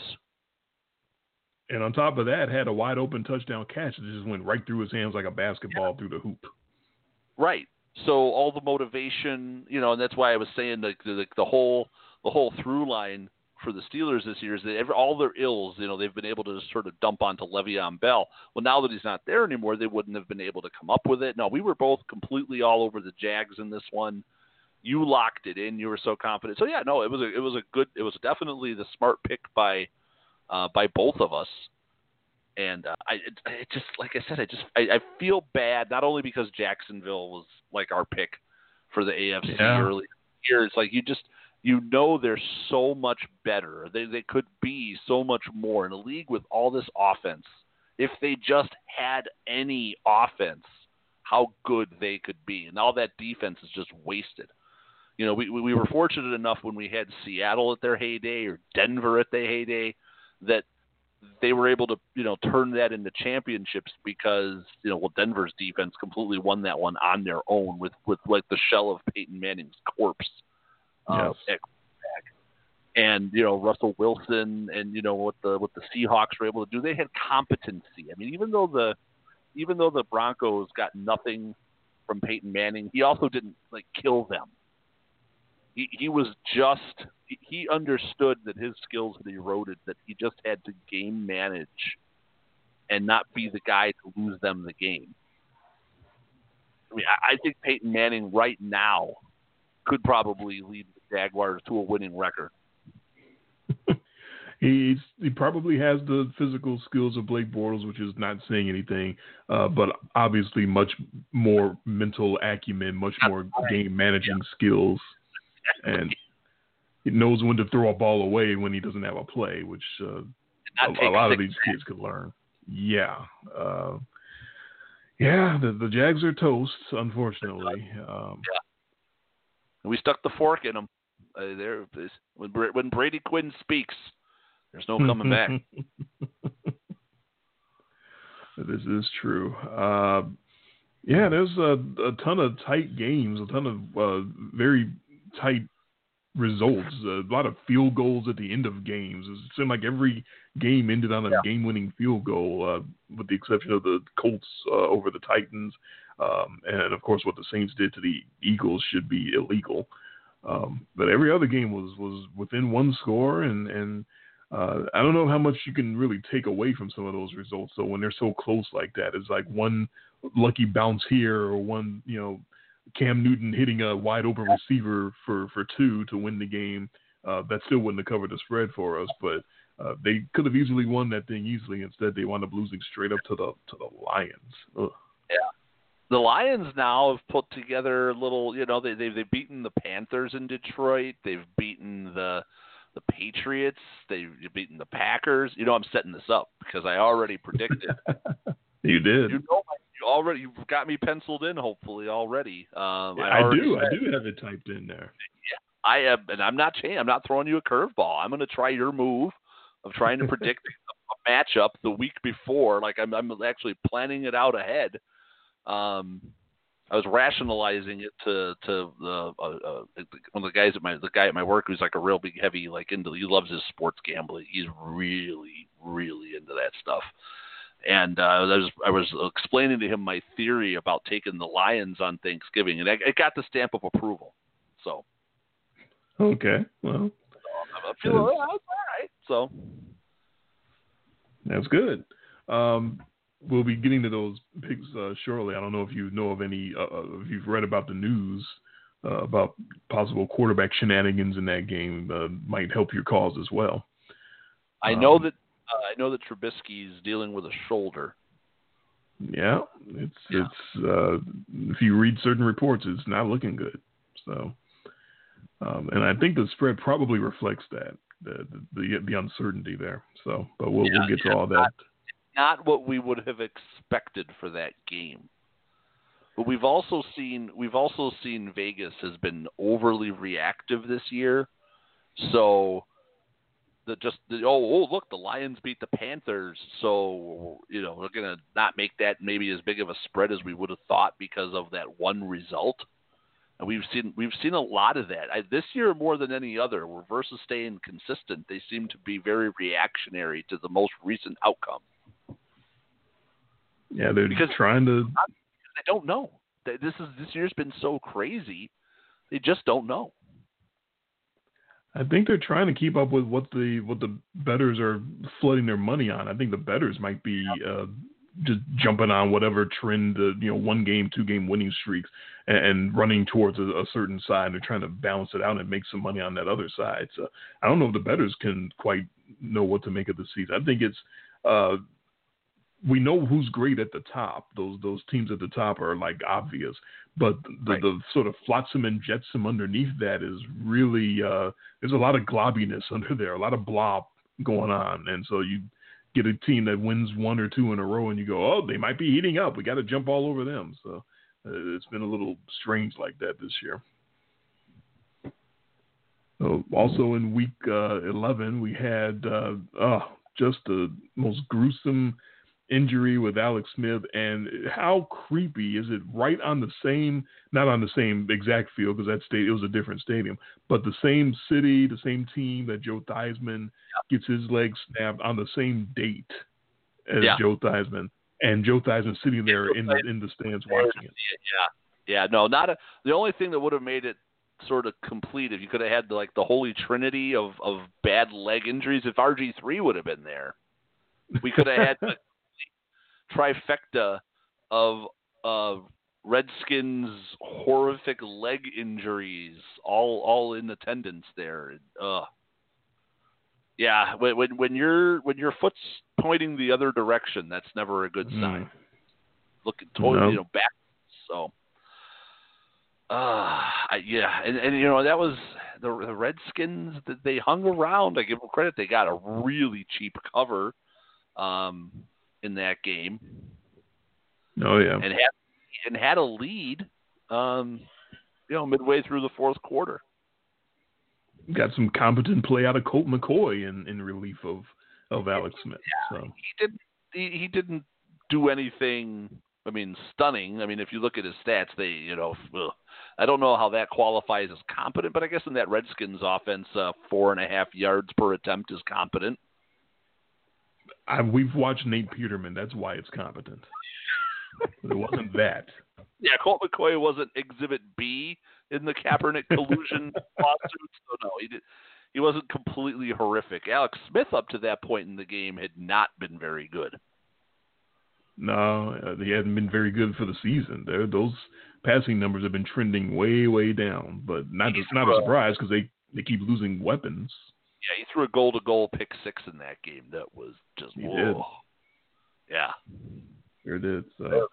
And on top of that, had a wide open touchdown catch that just went right through his hands like a basketball yeah. through the hoop. Right. So all the motivation, you know, and that's why I was saying the the, the whole the whole through line for the Steelers this year is that every, all their ills, you know, they've been able to sort of dump onto Le'Veon Bell. Well, now that he's not there anymore, they wouldn't have been able to come up with it. No, we were both completely all over the Jags in this one you locked it in. You were so confident. So yeah, no, it was a it was a good. It was definitely the smart pick by uh, by both of us. And uh, I, it, it just like I said, I just I, I feel bad not only because Jacksonville was like our pick for the AFC yeah. early years. Like you just you know they're so much better. They they could be so much more in a league with all this offense. If they just had any offense, how good they could be, and all that defense is just wasted you know, we we were fortunate enough when we had Seattle at their heyday or Denver at their heyday that they were able to you know turn that into championships because you know well Denver's defense completely won that one on their own with with like the shell of Peyton Manning's corpse. Um, yes. and you know Russell Wilson and you know what the what the Seahawks were able to do. They had competency. I mean, even though the even though the Broncos got nothing from Peyton Manning, he also didn't like kill them he, he was just he understood that his skills had eroded, that he just had to game manage and not be the guy to lose them the game. I mean, I, I think Peyton Manning right now could probably lead the Jaguars to a winning record. He's, he probably has the physical skills of Blake Bortles, which is not saying anything, uh, but obviously much more mental acumen, much more game managing yeah. skills and he knows when to throw a ball away when he doesn't have a play, which uh, a, a, lot of these kids could learn. Yeah, uh, yeah. The, the Jags are toast, unfortunately. Um, yeah. We stuck the fork in them. Uh, there, when when Brady Quinn speaks, there's no coming back. this is true. Uh, yeah, there's a, a, ton of tight games, a ton of uh, very tight results. A lot of field goals at the end of games. It seemed like every game ended on a yeah. game-winning field goal, uh, with the exception of the Colts uh, over the Titans. Um, and of course, what the Saints did to the Eagles should be illegal. Um, but every other game was was within one score, and and uh, I don't know how much you can really take away from some of those results. So when they're so close like that, it's like one lucky bounce here or one you know Cam Newton hitting a wide open receiver for for two to win the game. Uh, that still wouldn't have covered the spread for us, but uh, they could have easily won that thing easily. Instead, they wound up losing straight up to the to the Lions. Ugh. The Lions now have put together a little. You know, they they they've beaten the Panthers in Detroit. They've beaten the the Patriots. They've beaten the Packers. You know, I'm setting this up because I already predicted. you did. You know, you already you've got me penciled in. Hopefully already. Um, yeah, I, I do. Said, I do have it typed in there. Yeah, I am, and I'm not changing. I'm not throwing you a curveball. I'm going to try your move of trying to predict a matchup the week before. Like I'm, I'm actually planning it out ahead. Um, I was rationalizing it to to the uh, uh, one of the guys at my the guy at my work who's like a real big heavy like into he loves his sports gambling. He's really really into that stuff. And uh, I was I was explaining to him my theory about taking the Lions on Thanksgiving, and I, it got the stamp of approval. So okay, well, I'm feeling all right. So that's good. Um, we'll be getting to those picks uh, shortly. I don't know if you know of any, uh, uh, if you've read about the news uh, about possible quarterback shenanigans in that game. Uh, might help your cause as well. I know um, that uh, I know that Trubisky's dealing with a shoulder. Yeah, it's yeah. it's if you read certain reports, it's not looking good. So, um, and I think the spread probably reflects that the the, the uncertainty there. So, but we'll yeah, we'll get to all that. Not, not what we would have expected for that game. But we've also seen we've also seen Vegas has been overly reactive this year. So the just the, oh oh look the Lions beat the Panthers, so you know we're gonna not make that maybe as big of a spread as we would have thought because of that one result. And we've seen we've seen a lot of that I, this year more than any other. Where versus staying consistent, they seem to be very reactionary to the most recent outcome. Yeah, they're because trying to. They don't know. This is this year's been so crazy. They just don't know. I think they're trying to keep up with what the what the bettors are flooding their money on. I think the bettors might be uh, just jumping on whatever trend, uh, you know, one game, two game winning streaks, and, and running towards a, a, certain side. They're trying to balance it out and make some money on that other side. So I don't know if the bettors can quite know what to make of the season. I think it's. Uh, we know who's great at the top. Those those teams at the top are like obvious, but the, right. the sort of flotsam and jetsam underneath that is really uh, there's a lot of globbiness under there, a lot of blob going on, and so you get a team that wins one or two in a row, and you go, oh, they might be heating up. We got to jump all over them. So uh, it's been a little strange like that this year. So also in week uh, 11, we had uh, oh, just the most gruesome injury with Alex Smith, and how creepy is it? Right on the same, not on the same exact field because that state it was a different stadium, but the same city, the same team that Joe Theismann gets his leg snapped on the same date as yeah. Joe Theismann, and Joe Theismann sitting there in the in the stands watching it. Yeah, yeah, no, not a, the only thing that would have made it sort of complete if you could have had like the holy trinity of of bad leg injuries if RG three would have been there. We could have had trifecta of uh, Redskins horrific leg injuries, all all in attendance there. Uh, yeah, when when when your when your foot's pointing the other direction, that's never a good hmm. sign. Mm. Looking totally, no. you know, back. So, uh, yeah, and and you know that was the the Redskins that they hung around. I give them credit; they got a really cheap cover. Um, in that game. Oh yeah, and had and had a lead, um, you know, midway through the fourth quarter. Got some competent play out of Colt McCoy in, in relief of of Alex Smith. Yeah, so. he didn't he, he didn't do anything. I mean, stunning. I mean, if you look at his stats, they you know. Ugh. I don't know how that qualifies as competent, but I guess in that Redskins offense, uh, four and a half yards per attempt is competent. I, we've watched Nate Peterman. That's why it's competent. it wasn't that. Yeah, Colt McCoy wasn't Exhibit B in the Kaepernick collusion lawsuit, so no, he did. He wasn't completely horrific. Alex Smith, up to that point in the game, had not been very good. No, uh, he hadn't been very good for the season. There, those passing numbers have been trending way, way down. But not just not a surprise because they they keep losing weapons. Yeah, he threw a goal to goal pick six in that game. That was just He whoa. did. Yeah, Sure did. So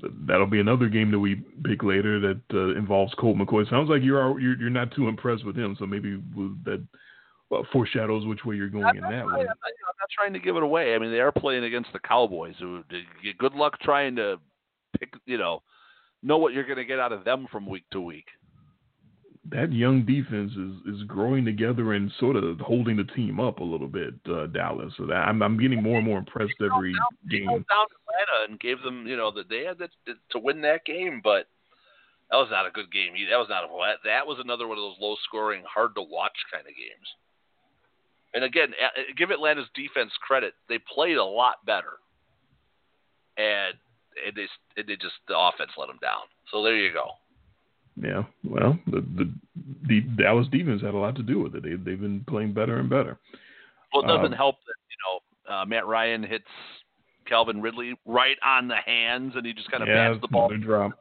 th- that'll be another game that we pick later that uh, involves Colt McCoy. Sounds like you're, you're you're not too impressed with him. So maybe that well, foreshadows which way you're going I'm in that one. I'm, not, I'm not trying to give it away. I mean, they are playing against the Cowboys. Who good luck trying to pick. You know, know what you're going to get out of them from week to week. That young defense is is growing together and sort of holding the team up a little bit. Uh, Dallas. So that, I'm I'm getting more and more impressed every game. down Atlanta and gave them, you know, that they had that, to win that game, but that was not a good game. That was not a that was another one of those low scoring, hard to watch kind of games. And again, give Atlanta's defense credit; they played a lot better, and, and they and they just the offense let them down. So there you go. Yeah. Well, the the the Dallas defense had a lot to do with it. They they've been playing better and better. Well, it doesn't Um, help that you know uh, Matt Ryan hits Calvin Ridley right on the hands, and he just kind of yeah, bats the ball drop.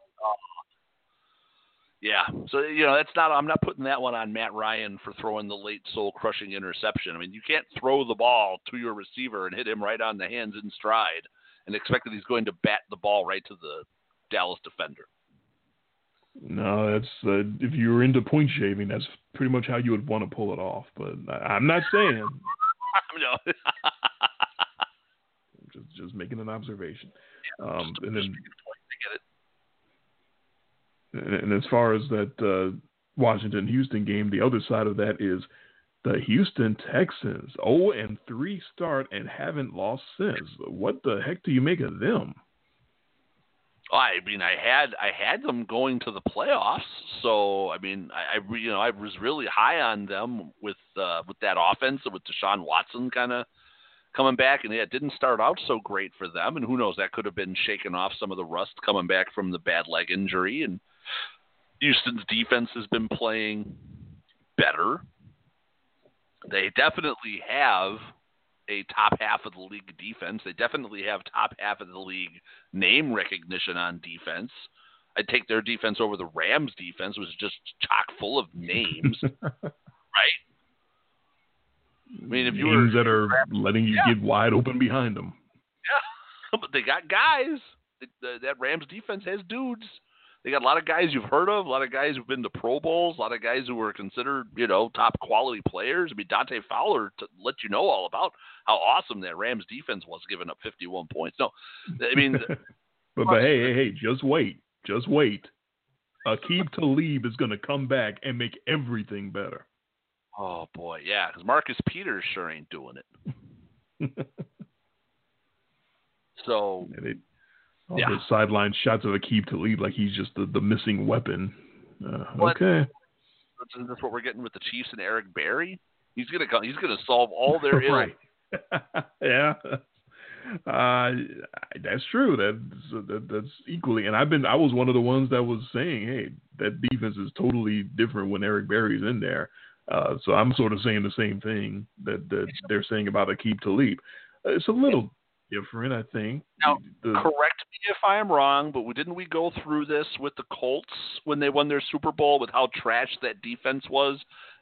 Yeah, so you know that's not. I'm not putting that one on Matt Ryan for throwing the late soul crushing interception. I mean, you can't throw the ball to your receiver and hit him right on the hands in stride and expect that he's going to bat the ball right to the Dallas defender. No, that's uh, if you were into point shaving, that's pretty much how you would want to pull it off. But I, I'm not saying. no. Just just making an observation. Um, and then and and as far as that uh, Washington Houston game, the other side of that is the Houston Texans. 0 and 3 start and haven't lost since. What the heck do you make of them? I mean, I had I had them going to the playoffs, so I mean, I, I you know I was really high on them with uh, with that offense with Deshaun Watson kind of coming back, and yeah, it didn't start out so great for them, and who knows that could have been shaking off some of the rust coming back from the bad leg injury, and Houston's defense has been playing better. They definitely have a top half of the league defense. They definitely have top half of the league name recognition on defense. I'd take their defense over the Rams defense, which is just chock full of names, right? I mean, if you were Names that are letting you Yeah. get wide open behind them. Yeah, but they got guys. The, the, that Rams defense has dudes. They got a lot of guys you've heard of, a lot of guys who've been to Pro Bowls, a lot of guys who were considered, you know, top quality players. I mean, Dante Fowler to let you know all about how awesome that Rams defense was, giving up 51 points. No, I mean, But but hey hey hey, just wait, just wait. Aqib Talib is going to come back and make everything better. oh boy, yeah, because Marcus Peters sure ain't doing it. So it, all Yeah. the sideline shots of Aqib Talib like he's just the, the missing weapon. Uh, What? okay. isn't this what we're getting with the Chiefs and Eric Berry? He's gonna come. He's gonna solve all their ills. right. yeah. Uh, that's true. That's that, that's equally. And I've been. I was one of the ones that was saying, "Hey, that defense is totally different when Eric Berry's in there." Uh, so I'm sort of saying the same thing that, that they're saying about Aqib Talib. Uh, It's a little different, I think. Now, The- Correct me if I am wrong, but didn't we go through this with the Colts when they won their Super Bowl with how trash that defense was?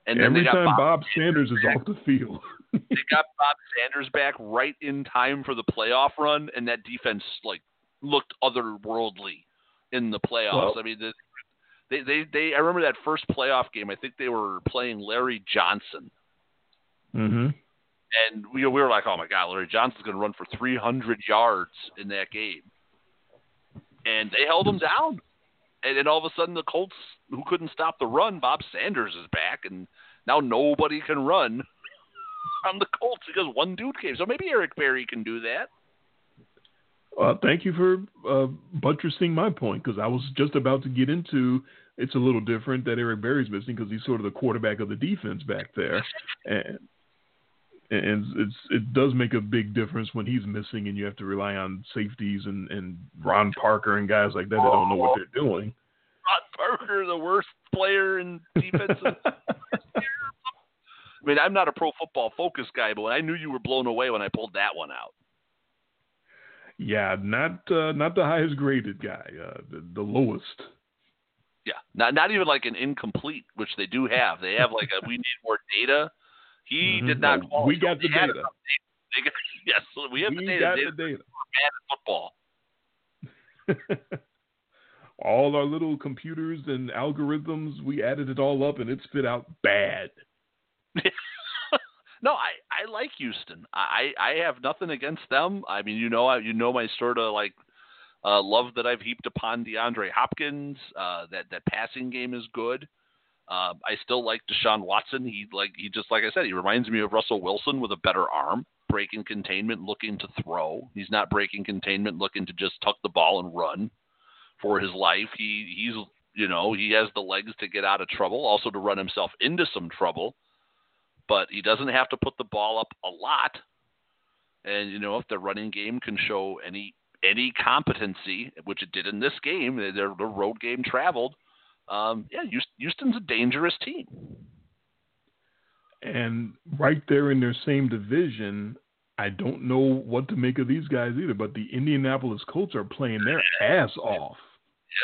And then every they got time Bob, Bob Sanders is off the field, they got Bob Sanders back right in time for the playoff run, and that defense like looked otherworldly in the playoffs. Well- I mean, the, they, they they I remember that first playoff game. I think they were playing Larry Johnson, hmm and we we were like, oh my god, Larry Johnson's going to run for 300 yards in that game, and they held him down. And then all of a sudden, the Colts, who couldn't stop the run, Bob Sanders is back, and now nobody can run on the Colts because one dude came. So maybe Eric Berry can do that. Uh, thank you for uh, buttressing my point because I was just about to get into. It's a little different that Eric Berry's missing because he's sort of the quarterback of the defense back there, and and it's it does make a big difference when he's missing and you have to rely on safeties and and Ron Parker and guys like that that don't know what they're doing. Ron Parker, the worst player in defense. I mean, I'm not a pro football focus guy, but I knew you were blown away when I pulled that one out. Yeah, not uh, not the highest graded guy, uh, the, the lowest. Yeah, not not even like an incomplete, which they do have. They have like a we need more data. He mm-hmm. did not. Well, we got the data. data. Got, yes, we have we the data. Got data. the data. Bad at football. all our little computers and algorithms, we added it all up and it spit out bad. no, I I like Houston. I I have nothing against them. I mean, you know, you know my sort of like uh, love that I've heaped upon DeAndre Hopkins. Uh, that that passing game is good. Uh, I still like Deshaun Watson. He like he just like I said, he reminds me of Russell Wilson with a better arm, breaking containment, looking to throw. He's not breaking containment, looking to just tuck the ball and run for his life. He he's you know he has the legs to get out of trouble, also to run himself into some trouble but he doesn't have to put the ball up a lot. And you know, if the running game can show any any competency, which it did in this game, their the road game traveled. Um, yeah, Houston's a dangerous team. And right there in their same division, I don't know what to make of these guys either. But the Indianapolis Colts are playing their ass off.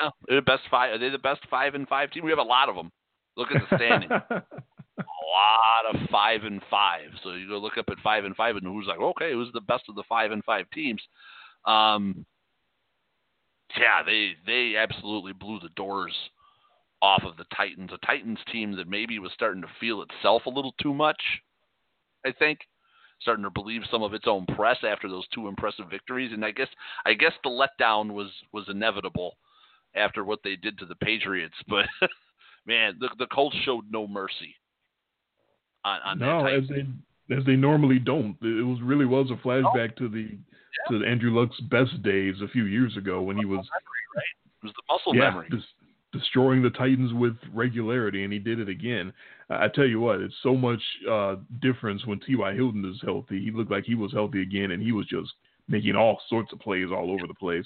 Yeah, they're the best five. Are they the best five and five team? We have a lot of them. Look at the standing. A lot of five and five. So you go look up at five and five, and who's like, okay, who's the best of the five and five teams? Um, yeah, they they absolutely blew the doors off of the Titans. A Titans team that maybe was starting to feel itself a little too much. I think starting to believe some of its own press after those two impressive victories, and I guess I guess the letdown was was inevitable after what they did to the Patriots. But man, the the Colts showed no mercy on, on no, as they as they normally don't. It was really was a flashback oh. to the yeah. to Andrew Luck's best days a few years ago when he was memory, right? It was the muscle yeah, memory. Des- destroying the Titans with regularity, and he did it again. I tell you what, it's so much uh, difference when T.Y. Hilton is healthy. He looked like he was healthy again, and he was just making all sorts of plays all over the place.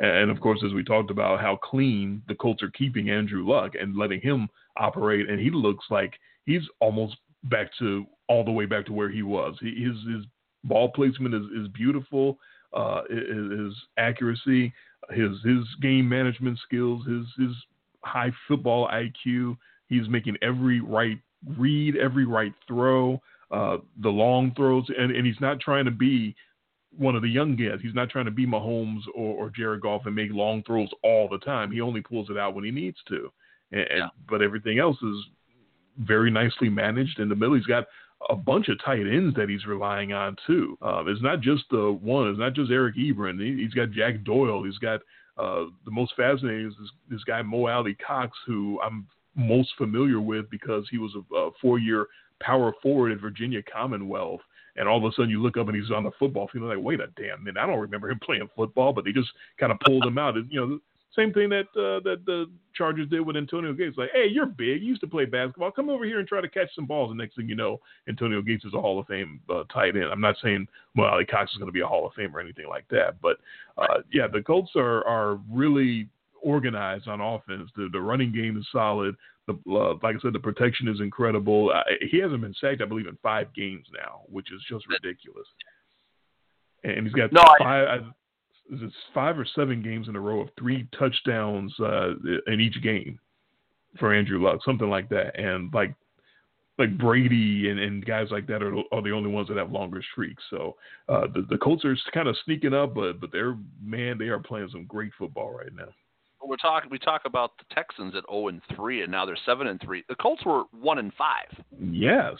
And of course, as we talked about, how clean the Colts are keeping Andrew Luck and letting him operate, and he looks like he's almost back to all the way back to where he was. He, his his ball placement is, is beautiful. Uh, his, his accuracy, his his game management skills, his his high football IQ. He's making every right read, every right throw, uh, the long throws, and, and he's not trying to be one of the young guys. He's not trying to be Mahomes or, or Jared Goff and make long throws all the time. He only pulls it out when he needs to. And, yeah. but everything else is very nicely managed in the middle. He's got a bunch of tight ends that he's relying on too. Uh, it's not just the one. It's not just Eric Ebron. He, has got Jack Doyle. He's got uh, the most fascinating is this, this guy Mo Alie-Cox, who I'm most familiar with because he was a, a four-year power forward at Virginia Commonwealth. And all of a sudden, you look up and he's on the football field. Like, wait a damn minute! I don't remember him playing football, but they just kind of pulled him out. And, You know, same thing that uh, that the Chargers did with Antonio Gates. Like, hey, you're big. You used to play basketball. Come over here and try to catch some balls. And next thing you know, Antonio Gates is a Hall of Fame uh, tight end. I'm not saying Mo Alie-Cox is going to be a Hall of Fame or anything like that. But uh, yeah, the Colts are are really organized on offense. The the running game is solid. The uh, like I said, the protection is incredible. Uh, he hasn't been sacked, I believe, in five games now, which is just ridiculous. And he's got no, five. I, it's five or seven games in a row of three touchdowns uh, in each game for Andrew Luck, something like that. And like like Brady and, and guys like that are, are the only ones that have longer streaks. So uh, the the Colts are kind of sneaking up, but but they're man, they are playing some great football right now. We're talking. We talk about the Texans at zero and three, and now they're seven and three. The Colts were one and five. Yes,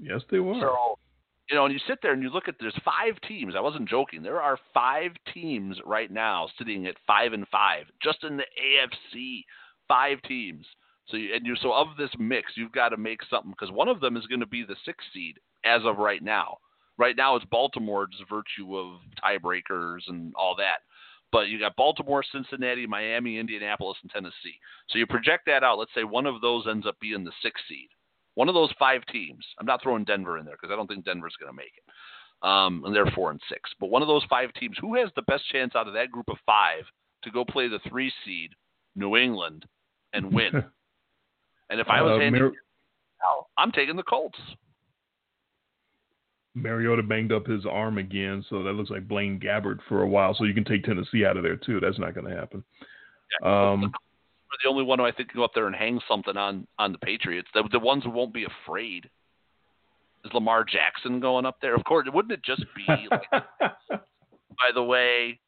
yes, they were. So you know, and you sit there and you look at there's five teams. I wasn't joking. There are five teams right now sitting at five and five, just in the AFC. Five teams. So you, and you so of this mix, you've got to make something because one of them is going to be the sixth seed as of right now. Right now, it's Baltimore's virtue of tiebreakers and all that. But you got Baltimore, Cincinnati, Miami, Indianapolis, and Tennessee. So you project that out. Let's say one of those ends up being the sixth seed one of those five teams. I'm not throwing Denver in there because I don't think Denver's going to make it. Um, and they're four and six. But one of those five teams, who has the best chance out of that group of five to go play the three seed, New England, and win? and if I was Uh, handing, Mar- I'm taking the Colts. Mariota banged up his arm again, so that looks like Blaine Gabbert for a while. So you can take Tennessee out of there too. That's not going to happen. Um, They're the only one who I think can go up there and hang something on on the Patriots. The, the ones who won't be afraid. Is Lamar Jackson going up there? Of course, wouldn't it just be like, by the way,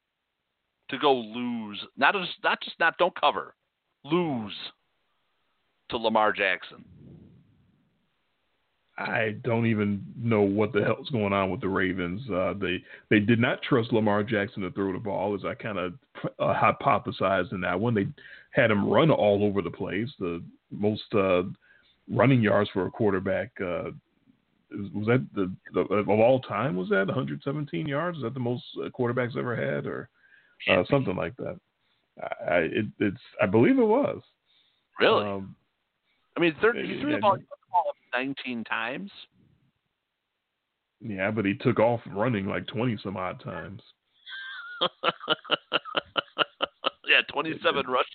to go lose, not just not just not don't cover, lose to Lamar Jackson. I don't even know what the hell's going on with the Ravens. Uh, they they did not trust Lamar Jackson to throw the ball, as I kind of uh, hypothesized in that one. They had him run all over the place. The most uh, running yards for a quarterback uh, was that the, the of all time was that 117 yards? Is that the most uh, quarterbacks ever had, or uh, something like that? I it, it's I believe it was. Really? Um, I mean, 30, he threw the ball, he the ball 19 times. yeah, but he took off running like 20 some odd times. yeah, 27 rushes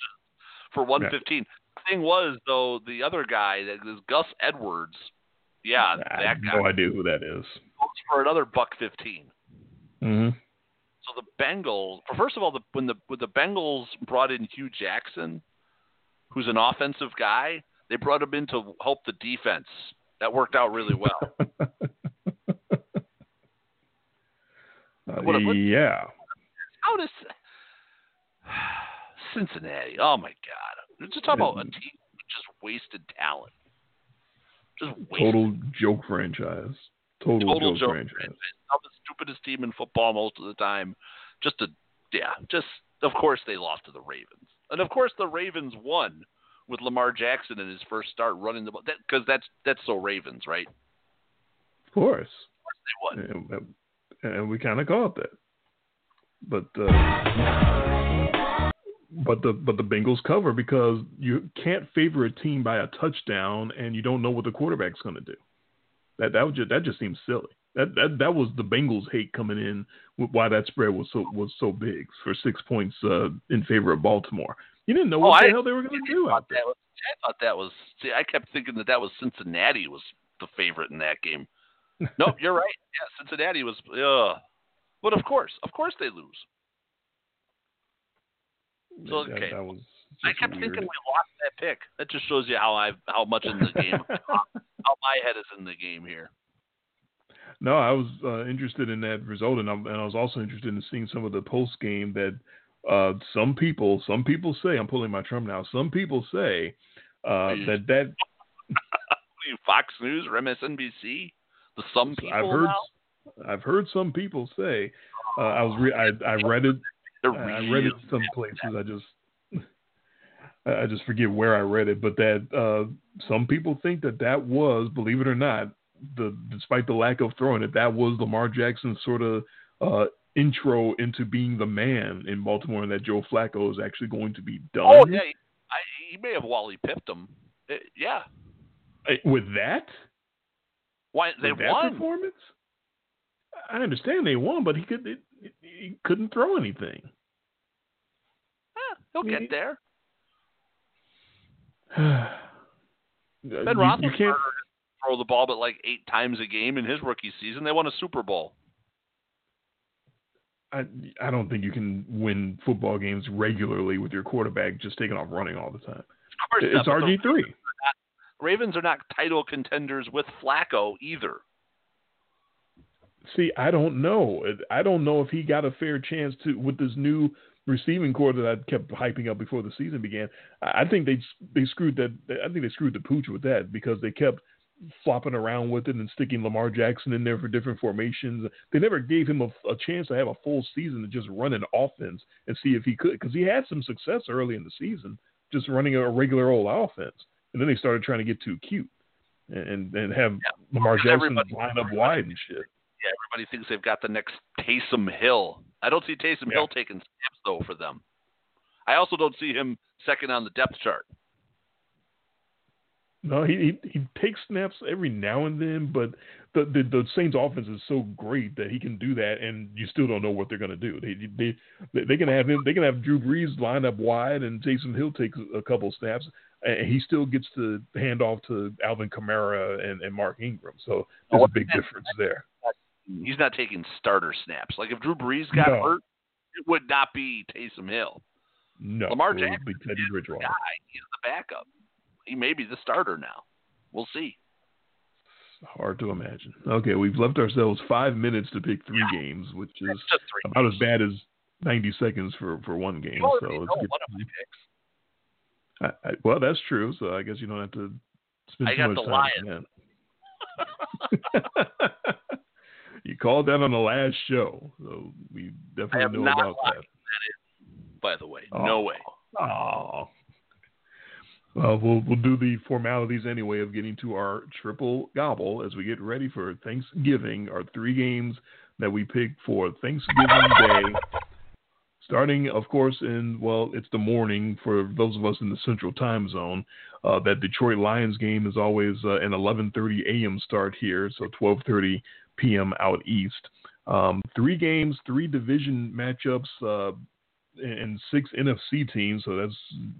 for 115. The thing was, though, the other guy, that is Gus Edwards. Yeah, I that have guy no idea who that is. goes for another buck 15. Mm-hmm. So the Bengals, first of all, the, when the when the Bengals brought in Hue Jackson, who's an offensive guy, they brought him in to help the defense. That worked out really well. Uh, yeah. How does Cincinnati? Oh my God! Just talk about a team just wasted talent. Just wasted. Total joke franchise. Total, Total joke, joke franchise. Now the stupidest team in football most of the time. Just a yeah, just of course they lost to the Ravens, and of course the Ravens won with Lamar Jackson in his first start running the ball. Because that's that's so Ravens, right? Of course. They won. And, and we kind of caught that. But uh, but the but the Bengals cover because you can't favor a team by a touchdown and you don't know what the quarterback's going to do. That that would just, that just seems silly. That that that was the Bengals hate coming in with why that spread was so was so big for six points uh, in favor of Baltimore. You didn't know Oh, what the I- hell they were going to do thought out there. that was. I thought that was. See, I kept thinking that that was Cincinnati was the favorite in that game. nope, you're right. Yeah, Cincinnati was. Uh, but of course, of course they lose. So, okay. that was I kept weird. thinking we lost that pick. That just shows you how I how much in the game, how my head is in the game here. No, I was uh, interested in that result, and, I'm, and I was also interested in seeing some of the post game that uh, some people, some people say, I'm pulling my Trump now. Some people say uh, that that What are you, Fox News or MSNBC? The some people I've heard, now. I've heard some people say. Uh, I was re- I, I read it. They're I read it some places. I just I just forget where I read it, but that uh, some people think that that was, believe it or not, the despite the lack of throwing it, that was Lamar Jackson's sort of uh, intro into being the man in Baltimore, and that Joe Flacco is actually going to be done. Oh yeah, he, I, he may have Wally pipped him. Eh, yeah, Uh, with that. why they with that won? performance. I understand they won, but he could it, it- he couldn't throw anything. Eh, he'll get there. ben you, Roethlisberger you throw the ball but like eight times a game in his rookie season. They won a Super Bowl. I, I don't think you can win football games regularly with your quarterback just taking off running all the time. It's RG three. Ravens are not title contenders with Flacco either. See, I don't know. I don't know if he got a fair chance to with this new receiving corps that I kept hyping up before the season began. I think they they screwed that. I think they screwed the pooch with that because they kept flopping around with it and sticking Lamar Jackson in there for different formations. They never gave him a, a chance to have a full season to just run an offense and see if he could because he had some success early in the season just running a regular old offense, and then they started trying to get too cute and and have Lamar Jackson everybody- line up wide and shit. Yeah, everybody thinks they've got the next Taysom Hill. I don't see Taysom Yeah. Hill taking snaps though for them. I also don't see him second on the depth chart. No, he, he he takes snaps every now and then, but the, the the Saints offense is so great that he can do that, and you still don't know what they're going to do. They they they can have him. They can have Drew Brees line up wide, and Taysom Hill takes a couple snaps, and he still gets the handoff to Alvin Kamara and, and Mark Ingram. So there's a big difference there. He's not taking starter snaps. Like if Drew Brees got no. hurt, it would not be Taysom Hill. No, Lamar Jackson be Teddy Bridgewater. He's the backup he may be the starter now. We'll see. Hard to imagine. Okay, we've left ourselves five minutes to pick three yeah. games, which is about games. as bad as ninety seconds for, for one game. Oh, you so let's get, one of my picks. I, I, well, that's true. So I guess you don't have to spend I too much time. you called that on the last show, so we definitely know about that. by the way, oh. no way. Oh, uh, we'll we'll do the formalities anyway of getting to our triple gobble as we get ready for Thanksgiving. Our three games that we pick for Thanksgiving Day, starting of course in well it's the morning for those of us in the Central Time Zone. Uh, that Detroit Lions game is always uh, an 11:30 a.m. start here, so 12:30 p.m. out east. Um, three games, three division matchups. Uh, and six NFC teams, so that's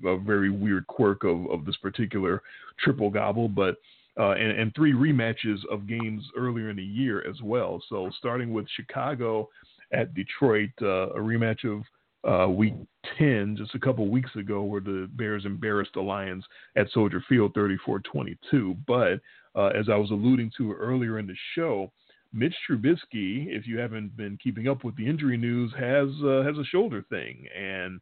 a very weird quirk of, of this particular triple gobble. But uh, and, and, three rematches of games earlier in the year as well. So starting with Chicago at Detroit, uh, a rematch of uh, Week 10 just a couple weeks ago, where the Bears embarrassed the Lions at Soldier Field, 34-22. But uh, as I was alluding to earlier in the show. Mitch Trubisky, if you haven't been keeping up with the injury news, has uh, has a shoulder thing, and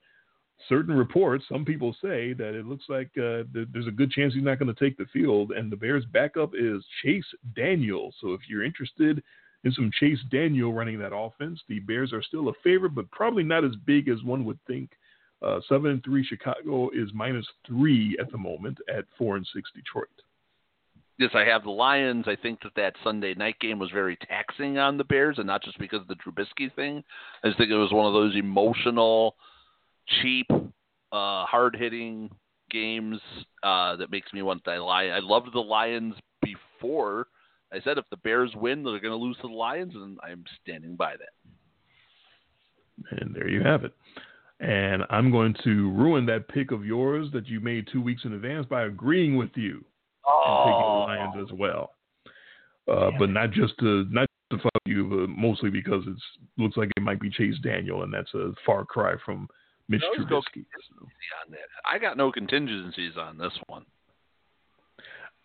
certain reports, some people say that it looks like uh, th- there's a good chance he's not going to take the field. And the Bears' backup is Chase Daniel. So if you're interested in some Chase Daniel running that offense, the Bears are still a favorite, but probably not as big as one would think. Uh, seven and three Chicago is minus three at the moment at four and six Detroit yes, I have the Lions. I think that that Sunday night game was very taxing on the Bears, and not just because of the Trubisky thing. I just think it was one of those emotional, cheap, uh, hard hitting games uh, that makes me want the Lions. I loved the Lions before. I said if the Bears win, they're going to lose to the Lions, and I'm standing by that. And there you have it. And I'm going to ruin that pick of yours that you made two weeks in advance by agreeing with you and taking oh. Lions as well. Uh, but not just to not to fuck you, but mostly because it looks like it might be Chase Daniel, and that's a far cry from Mitch Trubisky. So. I got no contingencies on this one.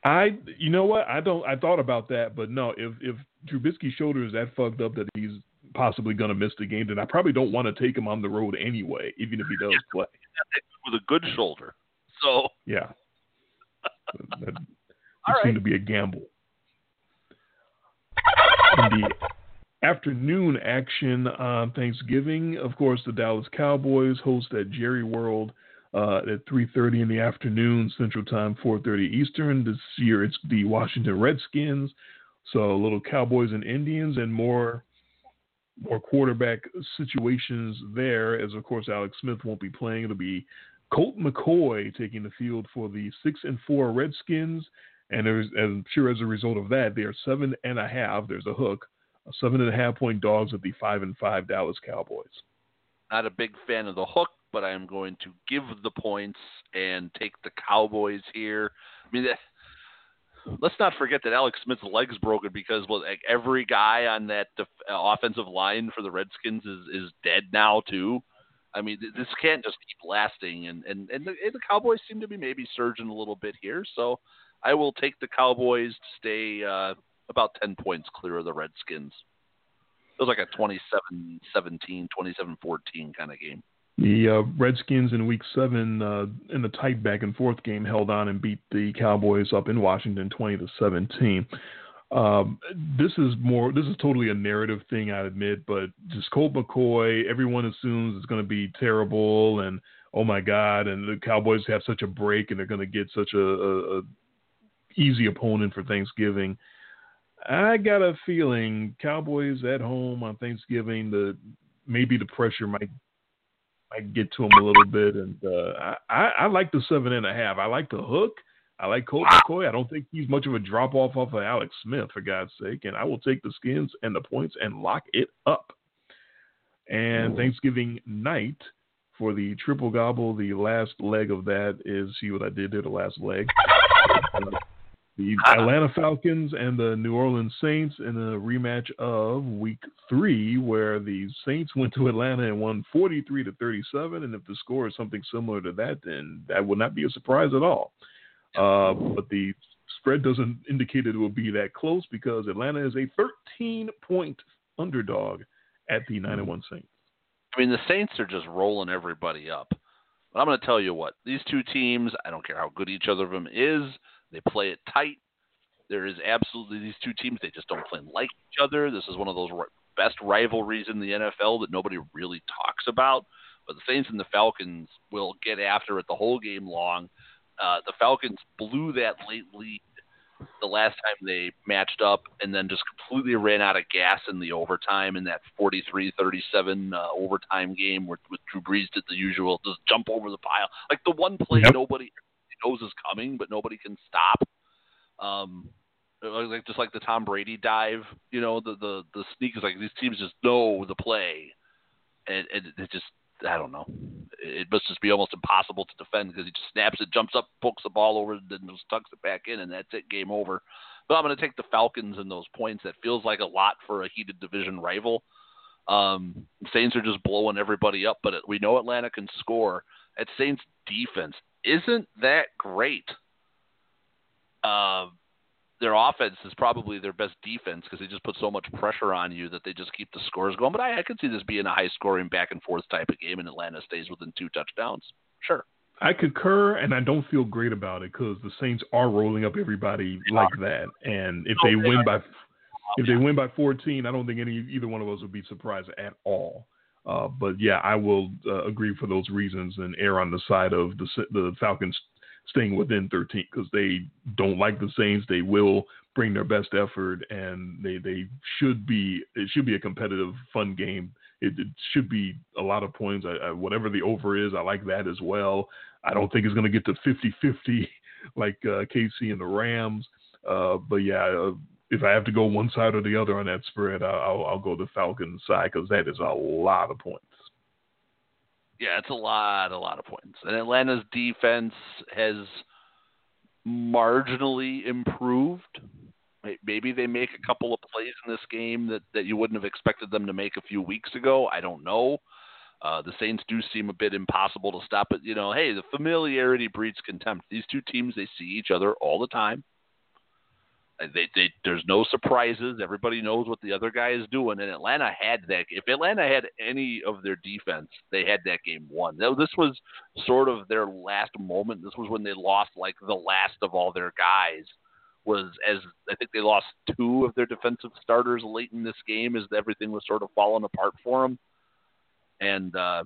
I, you know what? I don't. I thought about that, but no. If if Trubisky's shoulder is that fucked up that he's possibly going to miss the game, then I probably don't want to take him on the road anyway, even if he does play. With a good shoulder, so yeah, that, right. seemed to be a gamble. In the afternoon action on Thanksgiving, of course, the Dallas Cowboys host at Jerry World uh, at 3:30 in the afternoon Central Time, 4:30 Eastern. This year, it's the Washington Redskins. So a little Cowboys and Indians, and more more quarterback situations there. As of course, Alex Smith won't be playing. It'll be Colt McCoy taking the field for the six and four Redskins, and there's, I'm sure as a result of that, they are seven and a half. There's a hook, a seven and a half point dogs at the five and five Dallas Cowboys. Not a big fan of the hook, but I am going to give the points and take the Cowboys here. I mean, let's not forget that Alex Smith's leg's broken because well, like every guy on that def- offensive line for the Redskins is is dead now too. I mean, this can't just keep lasting, and and and the, and the Cowboys seem to be maybe surging a little bit here. So I will take the Cowboys to stay uh, about ten points clear of the Redskins. It was like a 27-17, 27-14 kind of game. The uh, Redskins in Week Seven uh, in the tight back and forth game held on and beat the Cowboys up in Washington, twenty to seventeen. Um, this is more. This is totally a narrative thing, I admit. But just Colt McCoy, everyone assumes it's going to be terrible, and oh my god, and the Cowboys have such a break, and they're going to get such a, a, a easy opponent for Thanksgiving. I got a feeling Cowboys at home on Thanksgiving, the maybe the pressure might might get to them a little bit, and uh, I, I, I like the seven and a half. I like the hook. I like Colt McCoy. I don't think he's much of a drop off off of Alex Smith, for God's sake. And I will take the skins and the points and lock it up. And Thanksgiving night for the triple gobble, the last leg of that is see what I did there, the last leg. the Atlanta Falcons and the New Orleans Saints in a rematch of Week Three, where the Saints went to Atlanta and won 43 to 37. And if the score is something similar to that, then that would not be a surprise at all. Uh, but the spread doesn't indicate it will be that close because Atlanta is a 13 point underdog at the 9 1 Saints. I mean, the Saints are just rolling everybody up. But I'm going to tell you what, these two teams, I don't care how good each other of them is, they play it tight. There is absolutely these two teams, they just don't play like each other. This is one of those best rivalries in the NFL that nobody really talks about. But the Saints and the Falcons will get after it the whole game long. Uh, the Falcons blew that late lead the last time they matched up and then just completely ran out of gas in the overtime in that 43-37 uh, overtime game where, with Drew Brees did the usual just jump over the pile. Like the one play yep. nobody knows is coming, but nobody can stop. Um, like just like the Tom Brady dive, you know, the the the sneak is like these teams just know the play, and, and it just I don't know. It must just be almost impossible to defend because he just snaps it, jumps up, pokes the ball over, then just tucks it back in, and that's it. Game over. But I'm going to take the Falcons and those points. That feels like a lot for a heated division rival. Um, Saints are just blowing everybody up, but we know Atlanta can score. At Saints defense isn't that great. Uh, their offense is probably their best defense because they just put so much pressure on you that they just keep the scores going. But I, I could see this being a high scoring back and forth type of game, and Atlanta stays within two touchdowns. Sure. I concur, and I don't feel great about it because the Saints are rolling up everybody they like are. that, and if oh, they, they win are. by if they win by 14, I don't think any either one of us would be surprised at all. Uh, but yeah, I will uh, agree for those reasons and err on the side of the the Falcons staying within 13 because they don't like the Saints. They will bring their best effort, and they they should be. It should be a competitive, fun game. It, it should be a lot of points. I, I, whatever the over is, I like that as well. I don't think it's going to get to 50-50 like uh, KC and the Rams. Uh, but yeah, uh, if I have to go one side or the other on that spread, I'll, I'll go the Falcons side because that is a lot of points. Yeah, it's a lot, a lot of points. And Atlanta's defense has marginally improved. Maybe they make a couple of plays in this game that, that you wouldn't have expected them to make a few weeks ago. I don't know. Uh, the Saints do seem a bit impossible to stop, but you know, hey, the familiarity breeds contempt. These two teams they see each other all the time. They, they, there's no surprises. Everybody knows what the other guy is doing. And Atlanta had that. If Atlanta had any of their defense, they had that game won. Now, This was sort of their last moment. This was when they lost like the last of all their guys. Was as I think they lost two of their defensive starters late in this game, as everything was sort of falling apart for them. And uh,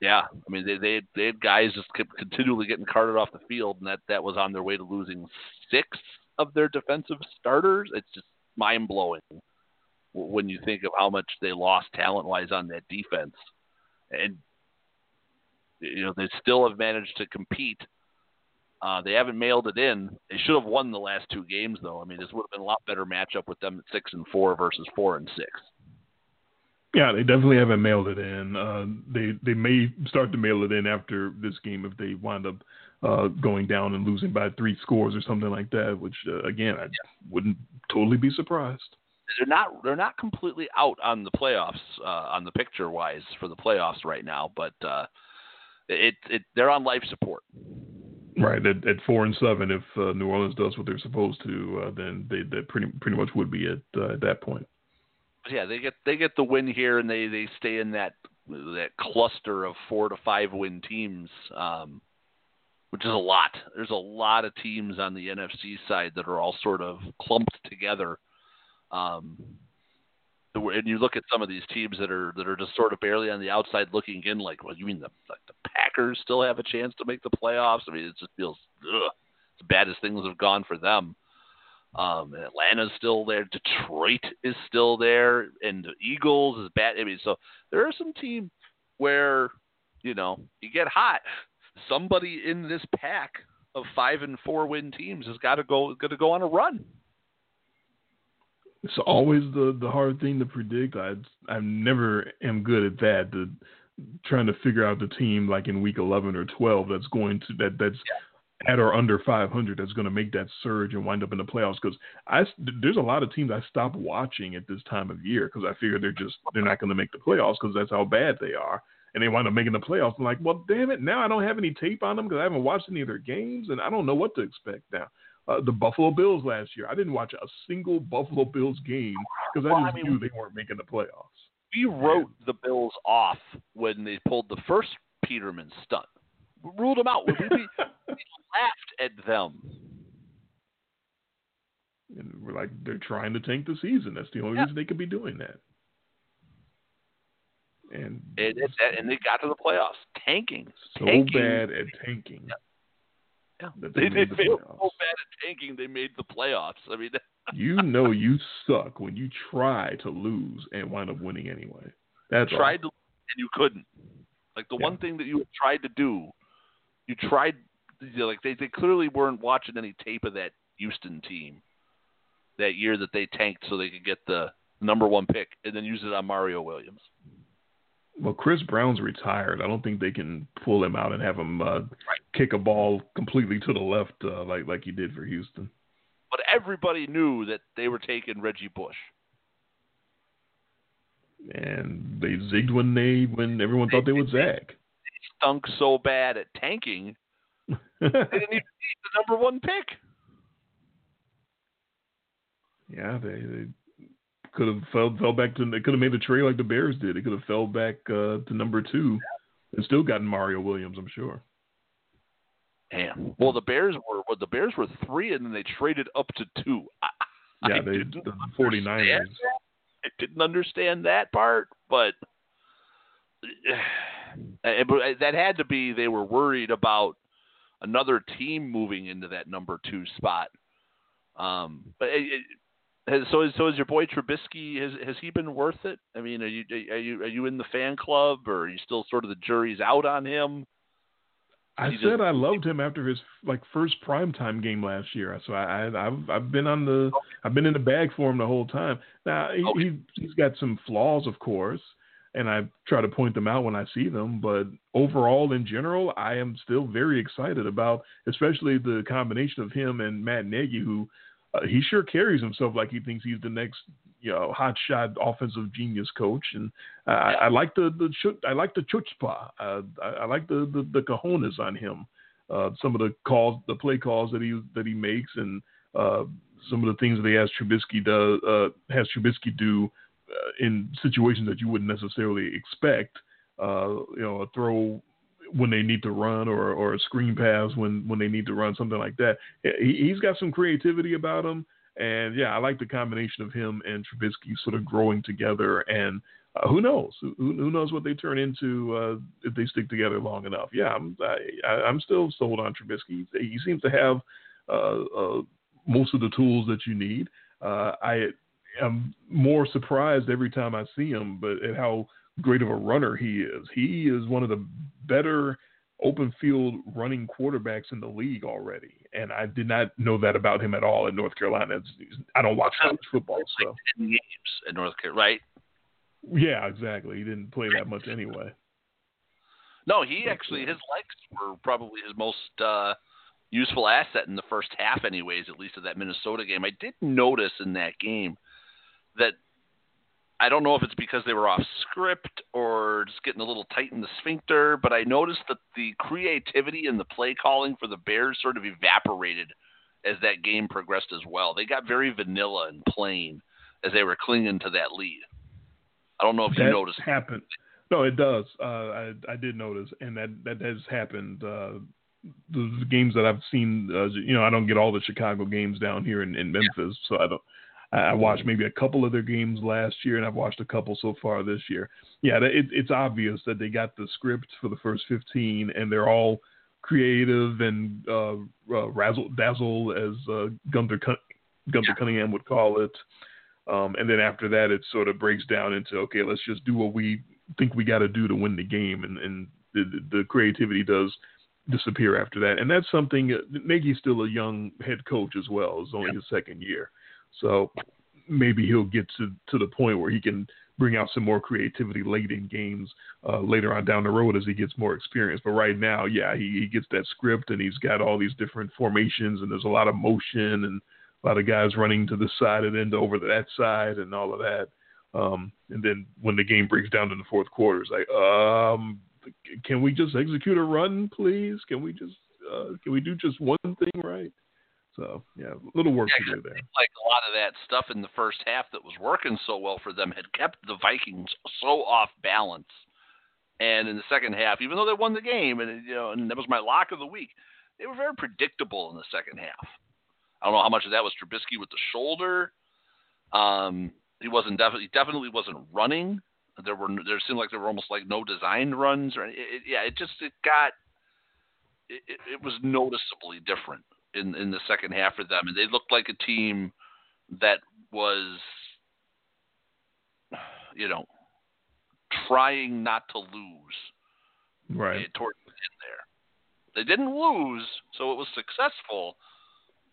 yeah, I mean they they they had guys just kept continually getting carted off the field, and that that was on their way to losing six of their defensive starters. It's just mind blowing when you think of how much they lost talent wise on that defense, and you know they still have managed to compete. Uh, they haven't mailed it in. They should have won the last two games, though. I mean, this would have been a lot better matchup with them at six and four versus four and six. Yeah, they definitely haven't mailed it in. Uh, they they may start to mail it in after this game if they wind up uh, going down and losing by three scores or something like that. Which uh, again, I wouldn't totally be surprised. They're not they're not completely out on the playoffs uh, on the picture wise for the playoffs right now, but uh, it it they're on life support. Right at, at four and seven, if uh, New Orleans does what they're supposed to, uh, then they they pretty pretty much would be at uh, at that point. Yeah, they get they get the win here, and they they stay in that that cluster of four to five win teams. Um, which is a lot. There's a lot of teams on the NFC side that are all sort of clumped together. Um, and you look at some of these teams that are that are just sort of barely on the outside looking in. Like, well, you mean the like the Packers still have a chance to make the playoffs? I mean, it just feels ugh, as bad as things have gone for them. Um, Atlanta's still there. Detroit is still there, and the Eagles is bad. I mean, so there are some teams where you know you get hot somebody in this pack of five and four win teams has got to go got to go on a run. It's always the the hard thing to predict. I I never am good at that. The trying to figure out the team like in week 11 or 12 that's going to that that's yeah. at or under 500 that's going to make that surge and wind up in the playoffs because I there's a lot of teams I stop watching at this time of year because I figure they're just they're not going to make the playoffs because that's how bad they are and they wind up making the playoffs. I'm like, well, damn it, now I don't have any tape on them because I haven't watched any of their games and I don't know what to expect now. Uh, the Buffalo Bills last year, I didn't watch a single Buffalo Bills game because I just well, I mean, knew they weren't making the playoffs we wrote the Bills off when they pulled the first Peterman stunt. We ruled them out. We, we, we laughed at them. And we're like, they're trying to tank the season. That's the only yeah. reason they could be doing that. And and, and they got to the playoffs, tanking, so tanking. bad at tanking. Yeah. Yeah. They, they, they failed so bad at tanking, they made the playoffs. I mean, you know you suck when you try to lose and wind up winning anyway. That's you tried all. to and you couldn't. Like the yeah. one thing that you tried to do, you tried. You know, like they, they clearly weren't watching any tape of that Houston team that year that they tanked so they could get the number one pick and then use it on Mario Williams. Well, Kris Brown's retired. I don't think they can pull him out and have him uh, right. kick a ball completely to the left uh, like like he did for Houston but everybody knew that they were taking Reggie Bush. And they zigged when they when everyone thought they would zag. They stunk so bad at tanking, they didn't even need the number one pick. Yeah, they, they could have fell fell back to they could have made a trade like the Bears did. They could have fell back uh, to number two and still gotten Mario Williams. I'm sure. Damn. Well, the Bears were well, the Bears were three, and then they traded up to two. I, yeah, I they the 49ers. I didn't understand that part, but that had to be they were worried about another team moving into that number two spot. Um, but it, so so is your boy Trubisky has has he been worth it? I mean, are you are you are you in the fan club, or are you still sort of the jury's out on him? I he said just, I loved him after his like first primetime game last year. So I, I have I've been on the I've been in the bag for him the whole time. Now he, okay. he he's got some flaws, of course, and I try to point them out when I see them. But overall, in general, I am still very excited about, especially the combination of him and Matt Nagy, who uh, he sure carries himself like he thinks he's the next you know hot shot offensive genius coach, and uh, I, I like the the I like the chutzpah. Uh, I, I like the, the the cojones on him. Uh, some of the calls, the play calls that he that he makes, and uh, some of the things that he has Trubisky does uh, has Trubisky do in situations that you wouldn't necessarily expect. You know, a throw when they need to run or, or a screen pass when, when they need to run, something like that. He, has got some creativity about him. And yeah, I like the combination of him and Trubisky sort of growing together. And uh, who knows? Who, who, knows what they turn into uh, if they stick together long enough? Yeah, I'm I, am still sold on Trubisky. He seems to have uh, uh, most of the tools that you need. Uh, I am more surprised every time I see him, but at how great of a runner he is. He is one of the better open field running quarterbacks in the league already, and I did not know that about him at all in North Carolina. I don't watch college football, so games in North Carolina, right? Yeah, exactly. He didn't play that much anyway. No, he actually his legs were probably his most uh, useful asset in the first half, anyways. At least of that Minnesota game, I did notice in that game that I don't know if it's because they were off script or just getting a little tight in the sphincter, but I noticed that the creativity and the play calling for the Bears sort of evaporated as that game progressed as well. They got very vanilla and plain as they were clinging to that lead. I don't know if that you noticed. Happened. No, it does. Uh, I I did notice, and that that has happened. Uh, the games that I've seen, uh, you know, I don't get all the Chicago games down here in, in Memphis, yeah. so I don't I watched maybe a couple of their games last year, and I've watched a couple so far this year. Yeah, it, it's obvious that they got the script for the first 15, and they're all creative and uh, uh, razzle dazzle, as uh, Gunther Gunther Cunningham would call it. Um, and then after that, it sort of breaks down into okay, let's just do what we think we got to do to win the game, and, and the, the creativity does disappear after that. And that's something uh, Nagy's still a young head coach as well. It's only his second year, so maybe he'll get to to the point where he can bring out some more creativity late in games uh, later on down the road as he gets more experience. But right now, yeah, he, he gets that script and he's got all these different formations and there's a lot of motion and a lot of guys running to the side and then over to that side and all of that. Um, and then when the game breaks down in the fourth quarter, it's like, um, can we just execute a run, please? Can we just uh, can we do just one thing right? So yeah, a little work yeah, to do there. Like a lot of that stuff in the first half that was working so well for them had kept the Vikings so off balance. And in the second half, even though they won the game, and you know, and that was my lock of the week, they were very predictable in the second half. I don't know how much of that was Trubisky with the shoulder. Um, he wasn't definitely definitely wasn't running. There were there seemed like there were almost like no designed runs or it, it, yeah, it just it got it, it was noticeably different in in the second half for them, and they looked like a team that was, you know, trying not to lose. Right. Towards the end there, they didn't lose, so it was successful,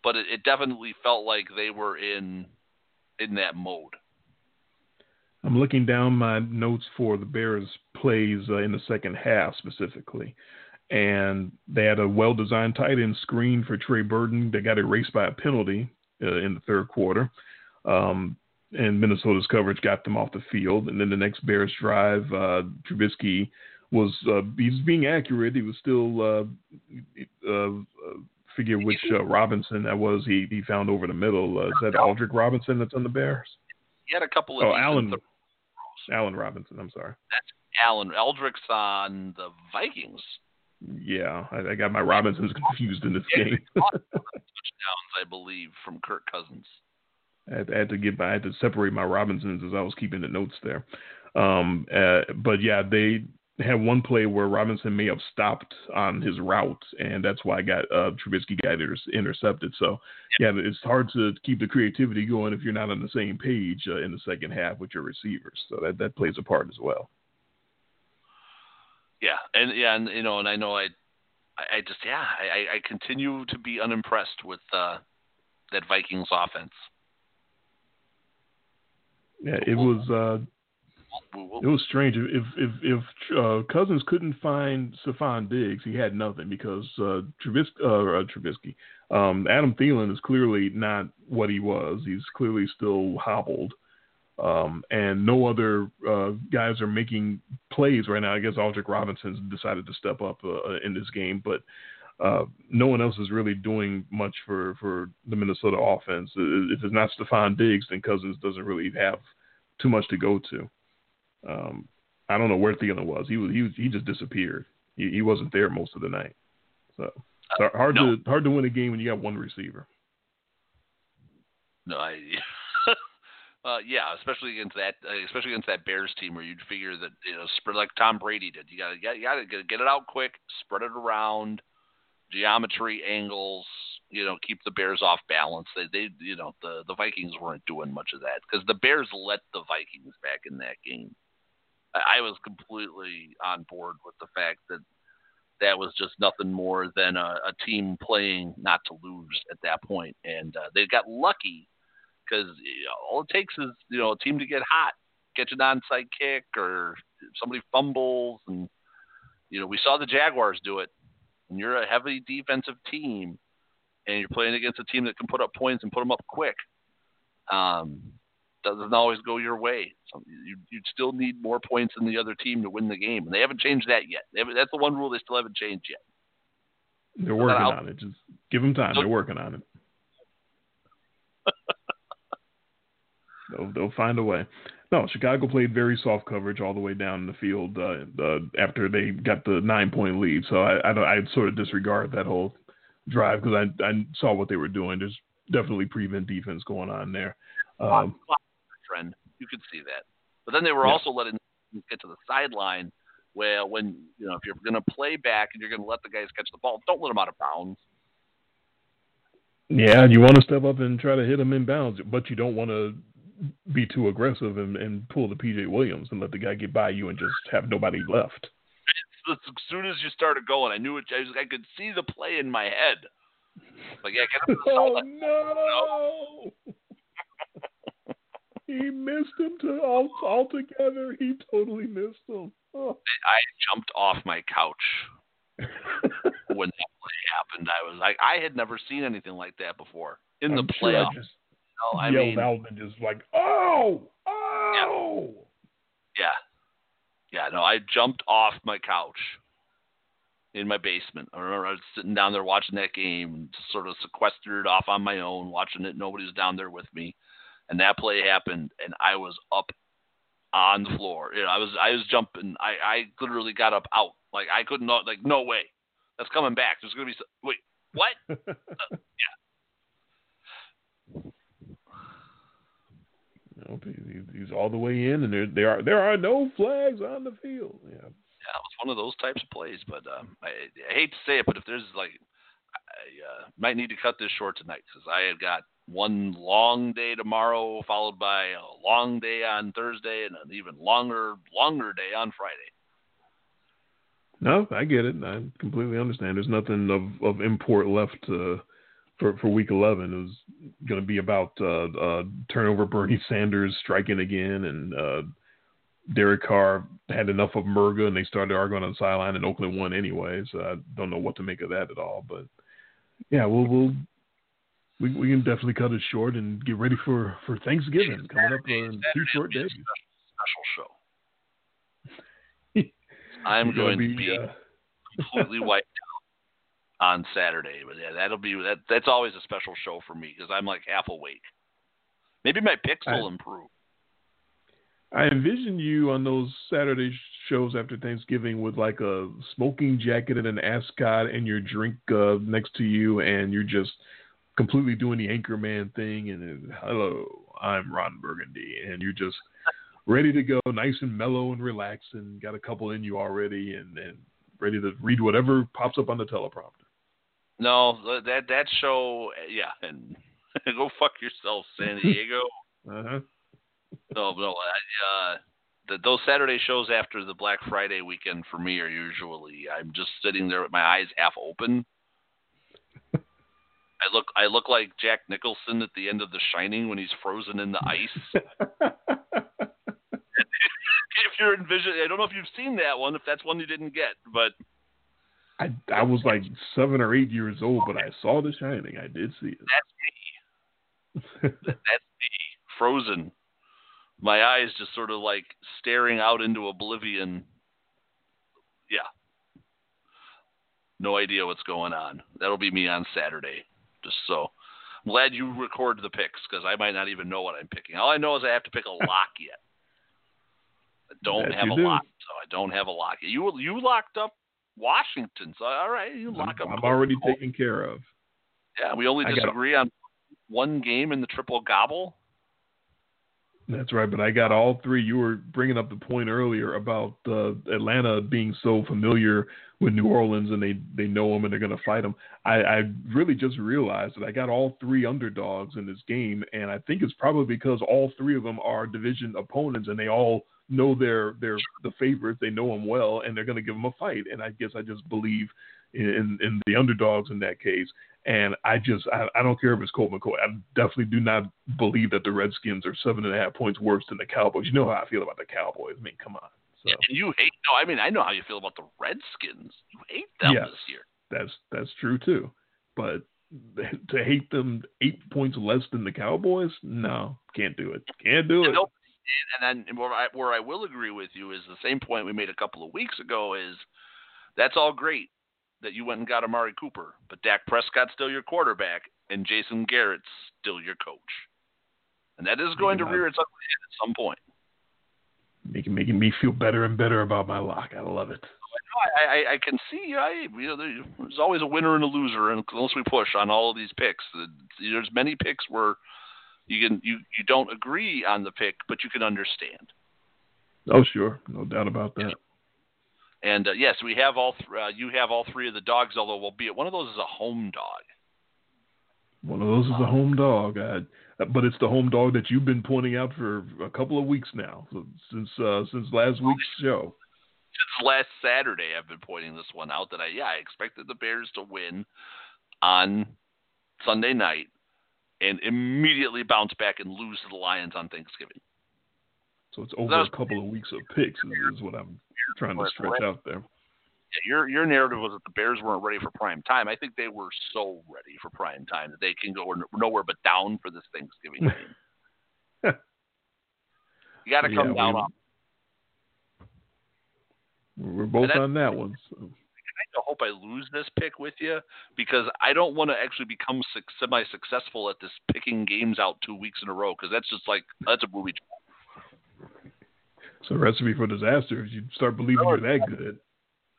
but it, it definitely felt like they were in in that mode. I'm looking down my notes for the Bears plays uh, in the second half specifically and they had a well-designed tight end screen for Trey Burton They got erased by a penalty uh, in the third quarter, um, and Minnesota's coverage got them off the field. And then the next Bears drive, uh, Trubisky was uh, he's being accurate. He was still uh, uh, figure which uh, Robinson that was. He he found over the middle. Uh, is that Aldrick Robinson that's on the Bears? He had a couple of. Oh, Allen. Th- Allen Robinson. I'm sorry. That's Allen Eldrick's on the Vikings. Yeah, I, I got my Robinsons confused in this yeah, game. touchdowns, I believe, from Kirk Cousins. I had, I had, to get, I had to separate my Robinsons as I was keeping the notes there. Um, uh, but yeah, they had one play where Robinson may have stopped on his route, and that's why I got uh, Trubisky got intercepted. So yeah, it's hard to keep the creativity going if you're not on the same page uh, in the second half with your receivers. So that that plays a part as well. Yeah, and yeah, and you know, and I know I, I just yeah, I, I continue to be unimpressed with uh, that Vikings offense. Yeah, it was uh, it was strange. If if if uh, Cousins couldn't find Stefon Diggs, he had nothing because uh, Trubisky, uh, uh, Trubisky, um, Adam Thielen is clearly not what he was. He's clearly still hobbled. Um, and no other uh, guys are making plays right now. I guess Aldrick Robinson's decided to step up uh, uh, in this game, but uh, no one else is really doing much for, for the Minnesota offense. If it's not Stefon Diggs, then Cousins doesn't really have too much to go to. Um, I don't know where Thielen was. He was he was, he just disappeared. He, he wasn't there most of the night. So hard no. to hard to win a game when you got one receiver. No, I Uh, yeah, especially against that, uh, especially against that Bears team, where you'd figure that you know, spread like Tom Brady did. You got to, you got to get it out quick, spread it around, geometry, angles. You know, keep the Bears off balance. They, they, you know, the the Vikings weren't doing much of that because the Bears let the Vikings back in that game. I, I was completely on board with the fact that that was just nothing more than a, a team playing not to lose at that point, and uh, they got lucky because you know, all it takes is you know a team to get hot, catch an onside kick, or somebody fumbles, and you know we saw the Jaguars do it. When you're a heavy defensive team, and you're playing against a team that can put up points and put them up quick, um, doesn't always go your way. So you, you'd still need more points than the other team to win the game, and they haven't changed that yet. that's the one rule they still haven't changed yet. They're working on it. Just give them time. They're working on it. They'll, they'll find a way. No, Chicago played very soft coverage all the way down the field uh, uh, after they got the nine point lead. So I, I, I sort of disregard that whole drive because I, I saw what they were doing. There's definitely prevent defense going on there. Um, trend, you could see that. But then they were yeah. also letting get to the sideline. Where when you know if you're going to play back and you're going to let the guys catch the ball, don't let them out of bounds. Yeah, you want to step up and try to hit them in bounds, but you don't want to be too aggressive and, and pull the PJ Williams and let the guy get by you and just have nobody left. as soon as you started going, I knew it. I, was, I could see the play in my head. Like, yeah, get him oh no! he missed him to all altogether. He totally missed him. Oh. I jumped off my couch when that play happened. I was like, I had never seen anything like that before in I'm the sure playoffs. I no, I yelled mean, out and just like, oh, oh. yeah, yeah. No, I jumped off my couch in my basement. I remember I was sitting down there watching that game, sort of sequestered off on my own, watching it. Nobody was down there with me, and that play happened, and I was up on the floor. You know, I was I was jumping. I I literally got up out. Like I couldn't like no way. That's coming back. There's gonna be some, wait what? uh, yeah. No, he's, he's all the way in, and there there are there are no flags on the field. Yeah. Yeah, it was one of those types of plays, but um, I, I hate to say it, but if there's like, I uh, might need to cut this short tonight because I have got one long day tomorrow, followed by a long day on Thursday, and an even longer, longer day on Friday. No, I get it. I completely understand. There's nothing of, of import left uh, for for week 11. It was going to be about uh, uh, turnover Bernie Sanders striking again, and uh, Derek Carr had enough of Murga, and they started arguing on the sideline, and Oakland won anyway. So I don't know what to make of that at all. But yeah, we'll we'll we we can definitely cut it short and get ready for for Thanksgiving coming up in two short days. Special show. I'm going to be uh... completely wiped on Saturday, but yeah, that'll be that. That's always a special show for me because I'm like half awake. Maybe my picks will improve. I envision you on those Saturday shows after Thanksgiving with like a smoking jacket and an ascot and your drink uh, next to you, and you're just completely doing the anchorman thing. And hello, I'm Ron Burgundy, and you're just ready to go, nice and mellow and relaxed, and Got a couple in you already, and, and ready to read whatever pops up on the teleprompter. No, that that show, yeah, and go fuck yourself, San Diego. uh huh. No, no, I, uh, the, those Saturday shows after the Black Friday weekend for me are usually I'm just sitting there with my eyes half open. I look I look like Jack Nicholson at the end of The Shining when he's frozen in the ice. if you're envisioning, I don't know if you've seen that one, if that's one you didn't get, but I I was like seven or eight years old, but I saw The Shining. I did see it. That's me. that's me, frozen. My eyes just sort of like staring out into oblivion. Yeah. No idea what's going on. That'll be me on Saturday. Just so. I'm glad you record the picks because I might not even know what I'm picking. All I know is I have to pick a lock yet. I don't That have a do. lock, so I don't have a lock. You you locked up Washington, so all right, you lock I'm, up. I'm already taken care of. Yeah, we only disagree on one game in the triple gobble. That's right, but I got all three. You were bringing up the point earlier about uh, Atlanta being so familiar with New Orleans and they, they know them and they're going to fight them. I, I really just realized that I got all three underdogs in this game, and I think it's probably because all three of them are division opponents and they all know they're they're the favorites. They know them well, and they're going to give them a fight. And I guess I just believe in in the underdogs in that case. And I just I, I don't care if it's Colt McCoy. I definitely do not believe that the Redskins are seven and a half points worse than the Cowboys. You know how I feel about the Cowboys. I mean, come on. So And you hate no, I mean I know how you feel about the Redskins. You hate them Yes. this year. that's that's true too. But to hate them eight points less than the Cowboys, no, can't do it. Can't do it. And, no- and then where I, where I will agree with you is the same point we made a couple of weeks ago is that's all great that you went and got Amari Cooper, but Dak Prescott's still your quarterback and Jason Garrett's still your coach. And that is going to rear its ugly head at some point. Making making me feel better and better about my lock. I love it. I, I, I can see. I you know there's always a winner and a loser, and unless we push on all of these picks, there's many picks where you can you you don't agree on the pick, but you can understand. Oh sure, no doubt about that. And uh, yes, we have all. Th- uh, you have all three of the dogs, although albeit one of those is a home dog. One of those is a home dog, I, but it's the home dog that you've been pointing out for a couple of weeks now, since uh, since last week's show. since last Saturday, I've been pointing this one out that I yeah I expected the Bears to win on Sunday night and immediately bounce back and lose to the Lions on Thanksgiving. So it's over was, a couple of weeks of picks is, is what I'm trying to stretch out there. Yeah, your your narrative was that the Bears weren't ready for prime time. I think they were so ready for prime time that they can go nowhere but down for this Thanksgiving game. you got to come yeah, down off we're both on that one. So. I hope I lose this pick with you because I don't want to actually become semi-successful at this picking games out two weeks in a row because that's just like that's a movie. a recipe for disaster is you start believing you're that good.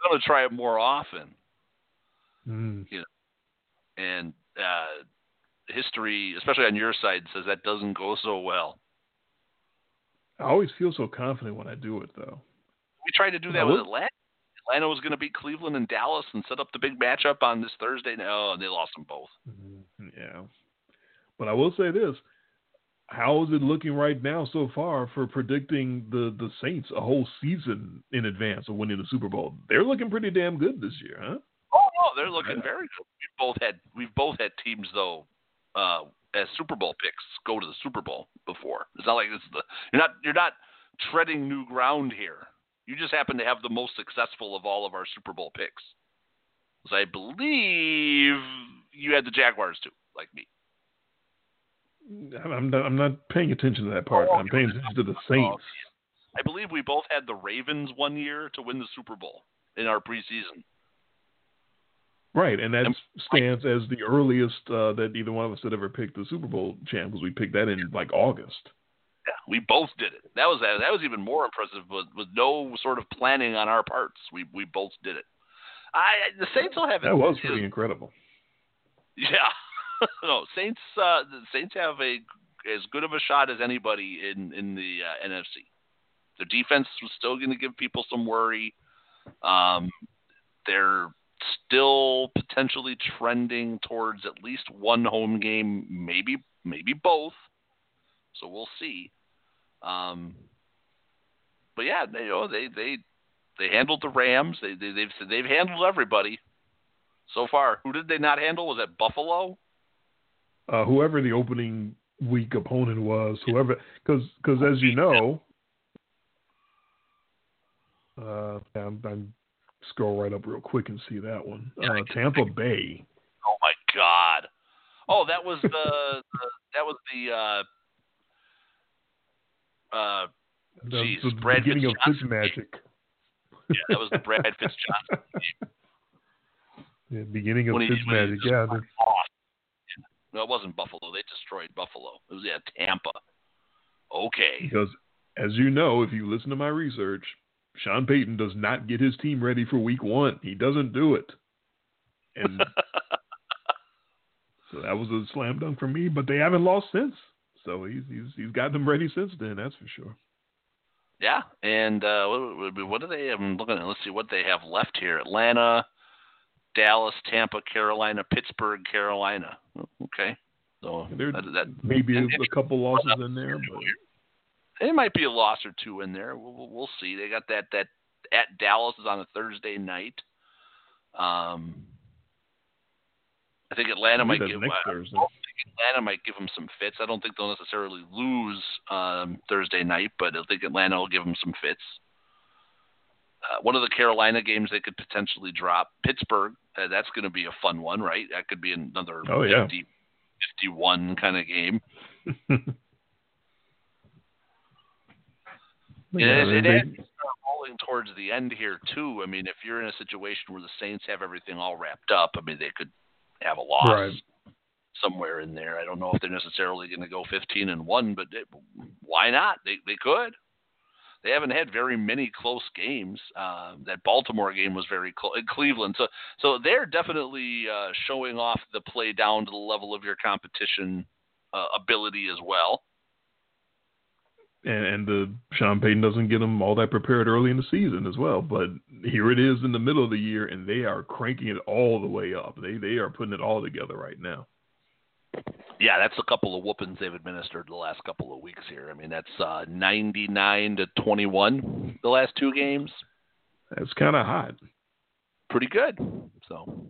I'm gonna try it more often. Mm. You know, and uh, history, especially on your side, says that doesn't go so well. I always feel so confident when I do it, though. We tried to do that with Atlanta. Atlanta was going to beat Cleveland and Dallas and set up the big matchup on this Thursday. No, and they lost them both. Mm-hmm. Yeah, but I will say this: How is it looking right now so far for predicting the the Saints a whole season in advance of winning the Super Bowl? They're looking pretty damn good this year, huh? Oh no, they're looking very good. We've both had we've both had teams though uh, as Super Bowl picks go to the Super Bowl before. It's not like this is the you're not you're not treading new ground here. You just happen to have the most successful of all of our Super Bowl picks. Because I believe you had the Jaguars too, like me. I'm not, I'm not paying attention to that part. Oh, I'm paying attention to the Saints. I believe we both had the Ravens one year to win the Super Bowl in our preseason. Right, and that and, stands as the earliest uh, that either one of us had ever picked the Super Bowl champ because we picked that in like August. Yeah, we both did it. That was that was even more impressive with, with no sort of planning on our parts. We we both did it. I the Saints will have that was pretty incredible. Yeah, no Saints. Uh, the Saints have a as good of a shot as anybody in in the uh, NFC. Their defense was still going to give people some worry. Um, they're still potentially trending towards at least one home game, maybe maybe both. So we'll see. Um, but yeah, they, you know, they they they handled the Rams. They, they they've they've handled everybody so far. Who did they not handle? Was that Buffalo? Uh, whoever the opening week opponent was, whoever, because because as you know, uh, I'm, I'm scroll right up real quick and see that one. Uh, Tampa Bay. Oh my God! Oh, that was the, the that was the uh, uh, the, geez, the Brad beginning of Fitzmagic. Yeah, that was the Brad Fitzjohnson Yeah, beginning of Fitzmagic. Yeah. No, it wasn't Buffalo. They destroyed Buffalo. It was yeah Tampa. Okay. Because as you know, if you listen to my research, Sean Payton does not get his team ready for Week One. He doesn't do it, and so that was a slam dunk for me. But they haven't lost since. So he's he's he's got them ready since then. That's for sure. Yeah, and uh, what, what do they? I'm looking at. Let's see what they have left here: Atlanta, Dallas, Tampa, Carolina, Pittsburgh, Carolina. Okay, so there that, that maybe a, a couple losses in there, but there might be a loss or two in there. We'll, we'll see. They got that that at Dallas is on a Thursday night. Um, I think Atlanta might give. Next uh, Thursday. Atlanta might give them some fits. I don't think they'll necessarily lose um, Thursday night, but I think Atlanta will give them some fits. Uh, one of the Carolina games they could potentially drop. Pittsburgh, uh, that's going to be a fun one, right? That could be another oh, yeah. 50, 51 kind of game. yeah, it, it, it rolling towards the end here too. I mean, if you're in a situation where the Saints have everything all wrapped up, I mean, they could have a loss. Right somewhere in there. I don't know if they're necessarily going to go 15 and one, but it, why not? They they could. They haven't had very many close games. Uh, that Baltimore game was very close. Cleveland, so so they're definitely uh, showing off the play down to the level of your competition uh, ability as well. And, and the Sean Payton doesn't get them all that prepared early in the season as well. But here it is in the middle of the year, and they are cranking it all the way up. They they are putting it all together right now. Yeah, that's a couple of whoopings they've administered the last couple of weeks here. I mean, that's uh, 99 to 21 the last two games. That's kind of hot. Pretty good. So,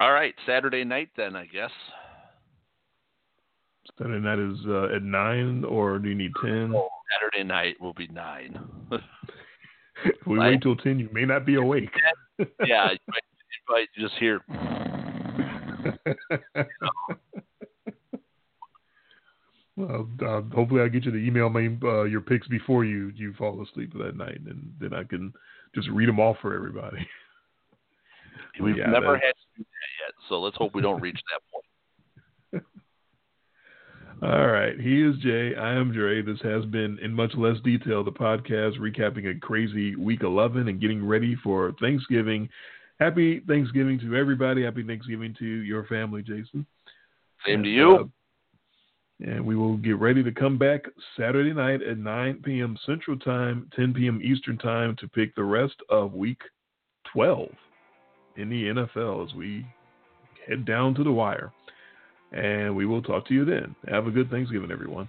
all right, Saturday night then, I guess. Saturday night is uh, at nine, or do you need ten? Oh, Saturday night will be nine. we Right. wait till ten, you may not be awake. yeah, you might, you might just hear. well, uh, hopefully, I'll get you to email me uh, your picks before you you fall asleep that night, and then I can just read them off for everybody. We've Yeah, never that- had to do that yet, so let's hope we don't reach that point. All right, he is Jay. I am Dre. This has been, in much less detail, the podcast recapping a crazy week 11 and getting ready for Thanksgiving. Happy Thanksgiving to everybody. Happy Thanksgiving to your family, Jason. Same to you. uh, and we will get ready to come back Saturday night at 9 p.m. Central Time, 10 p.m. Eastern Time to pick the rest of Week 12 in the NFL as we head down to the wire. And we will talk to you then. Have a good Thanksgiving, everyone.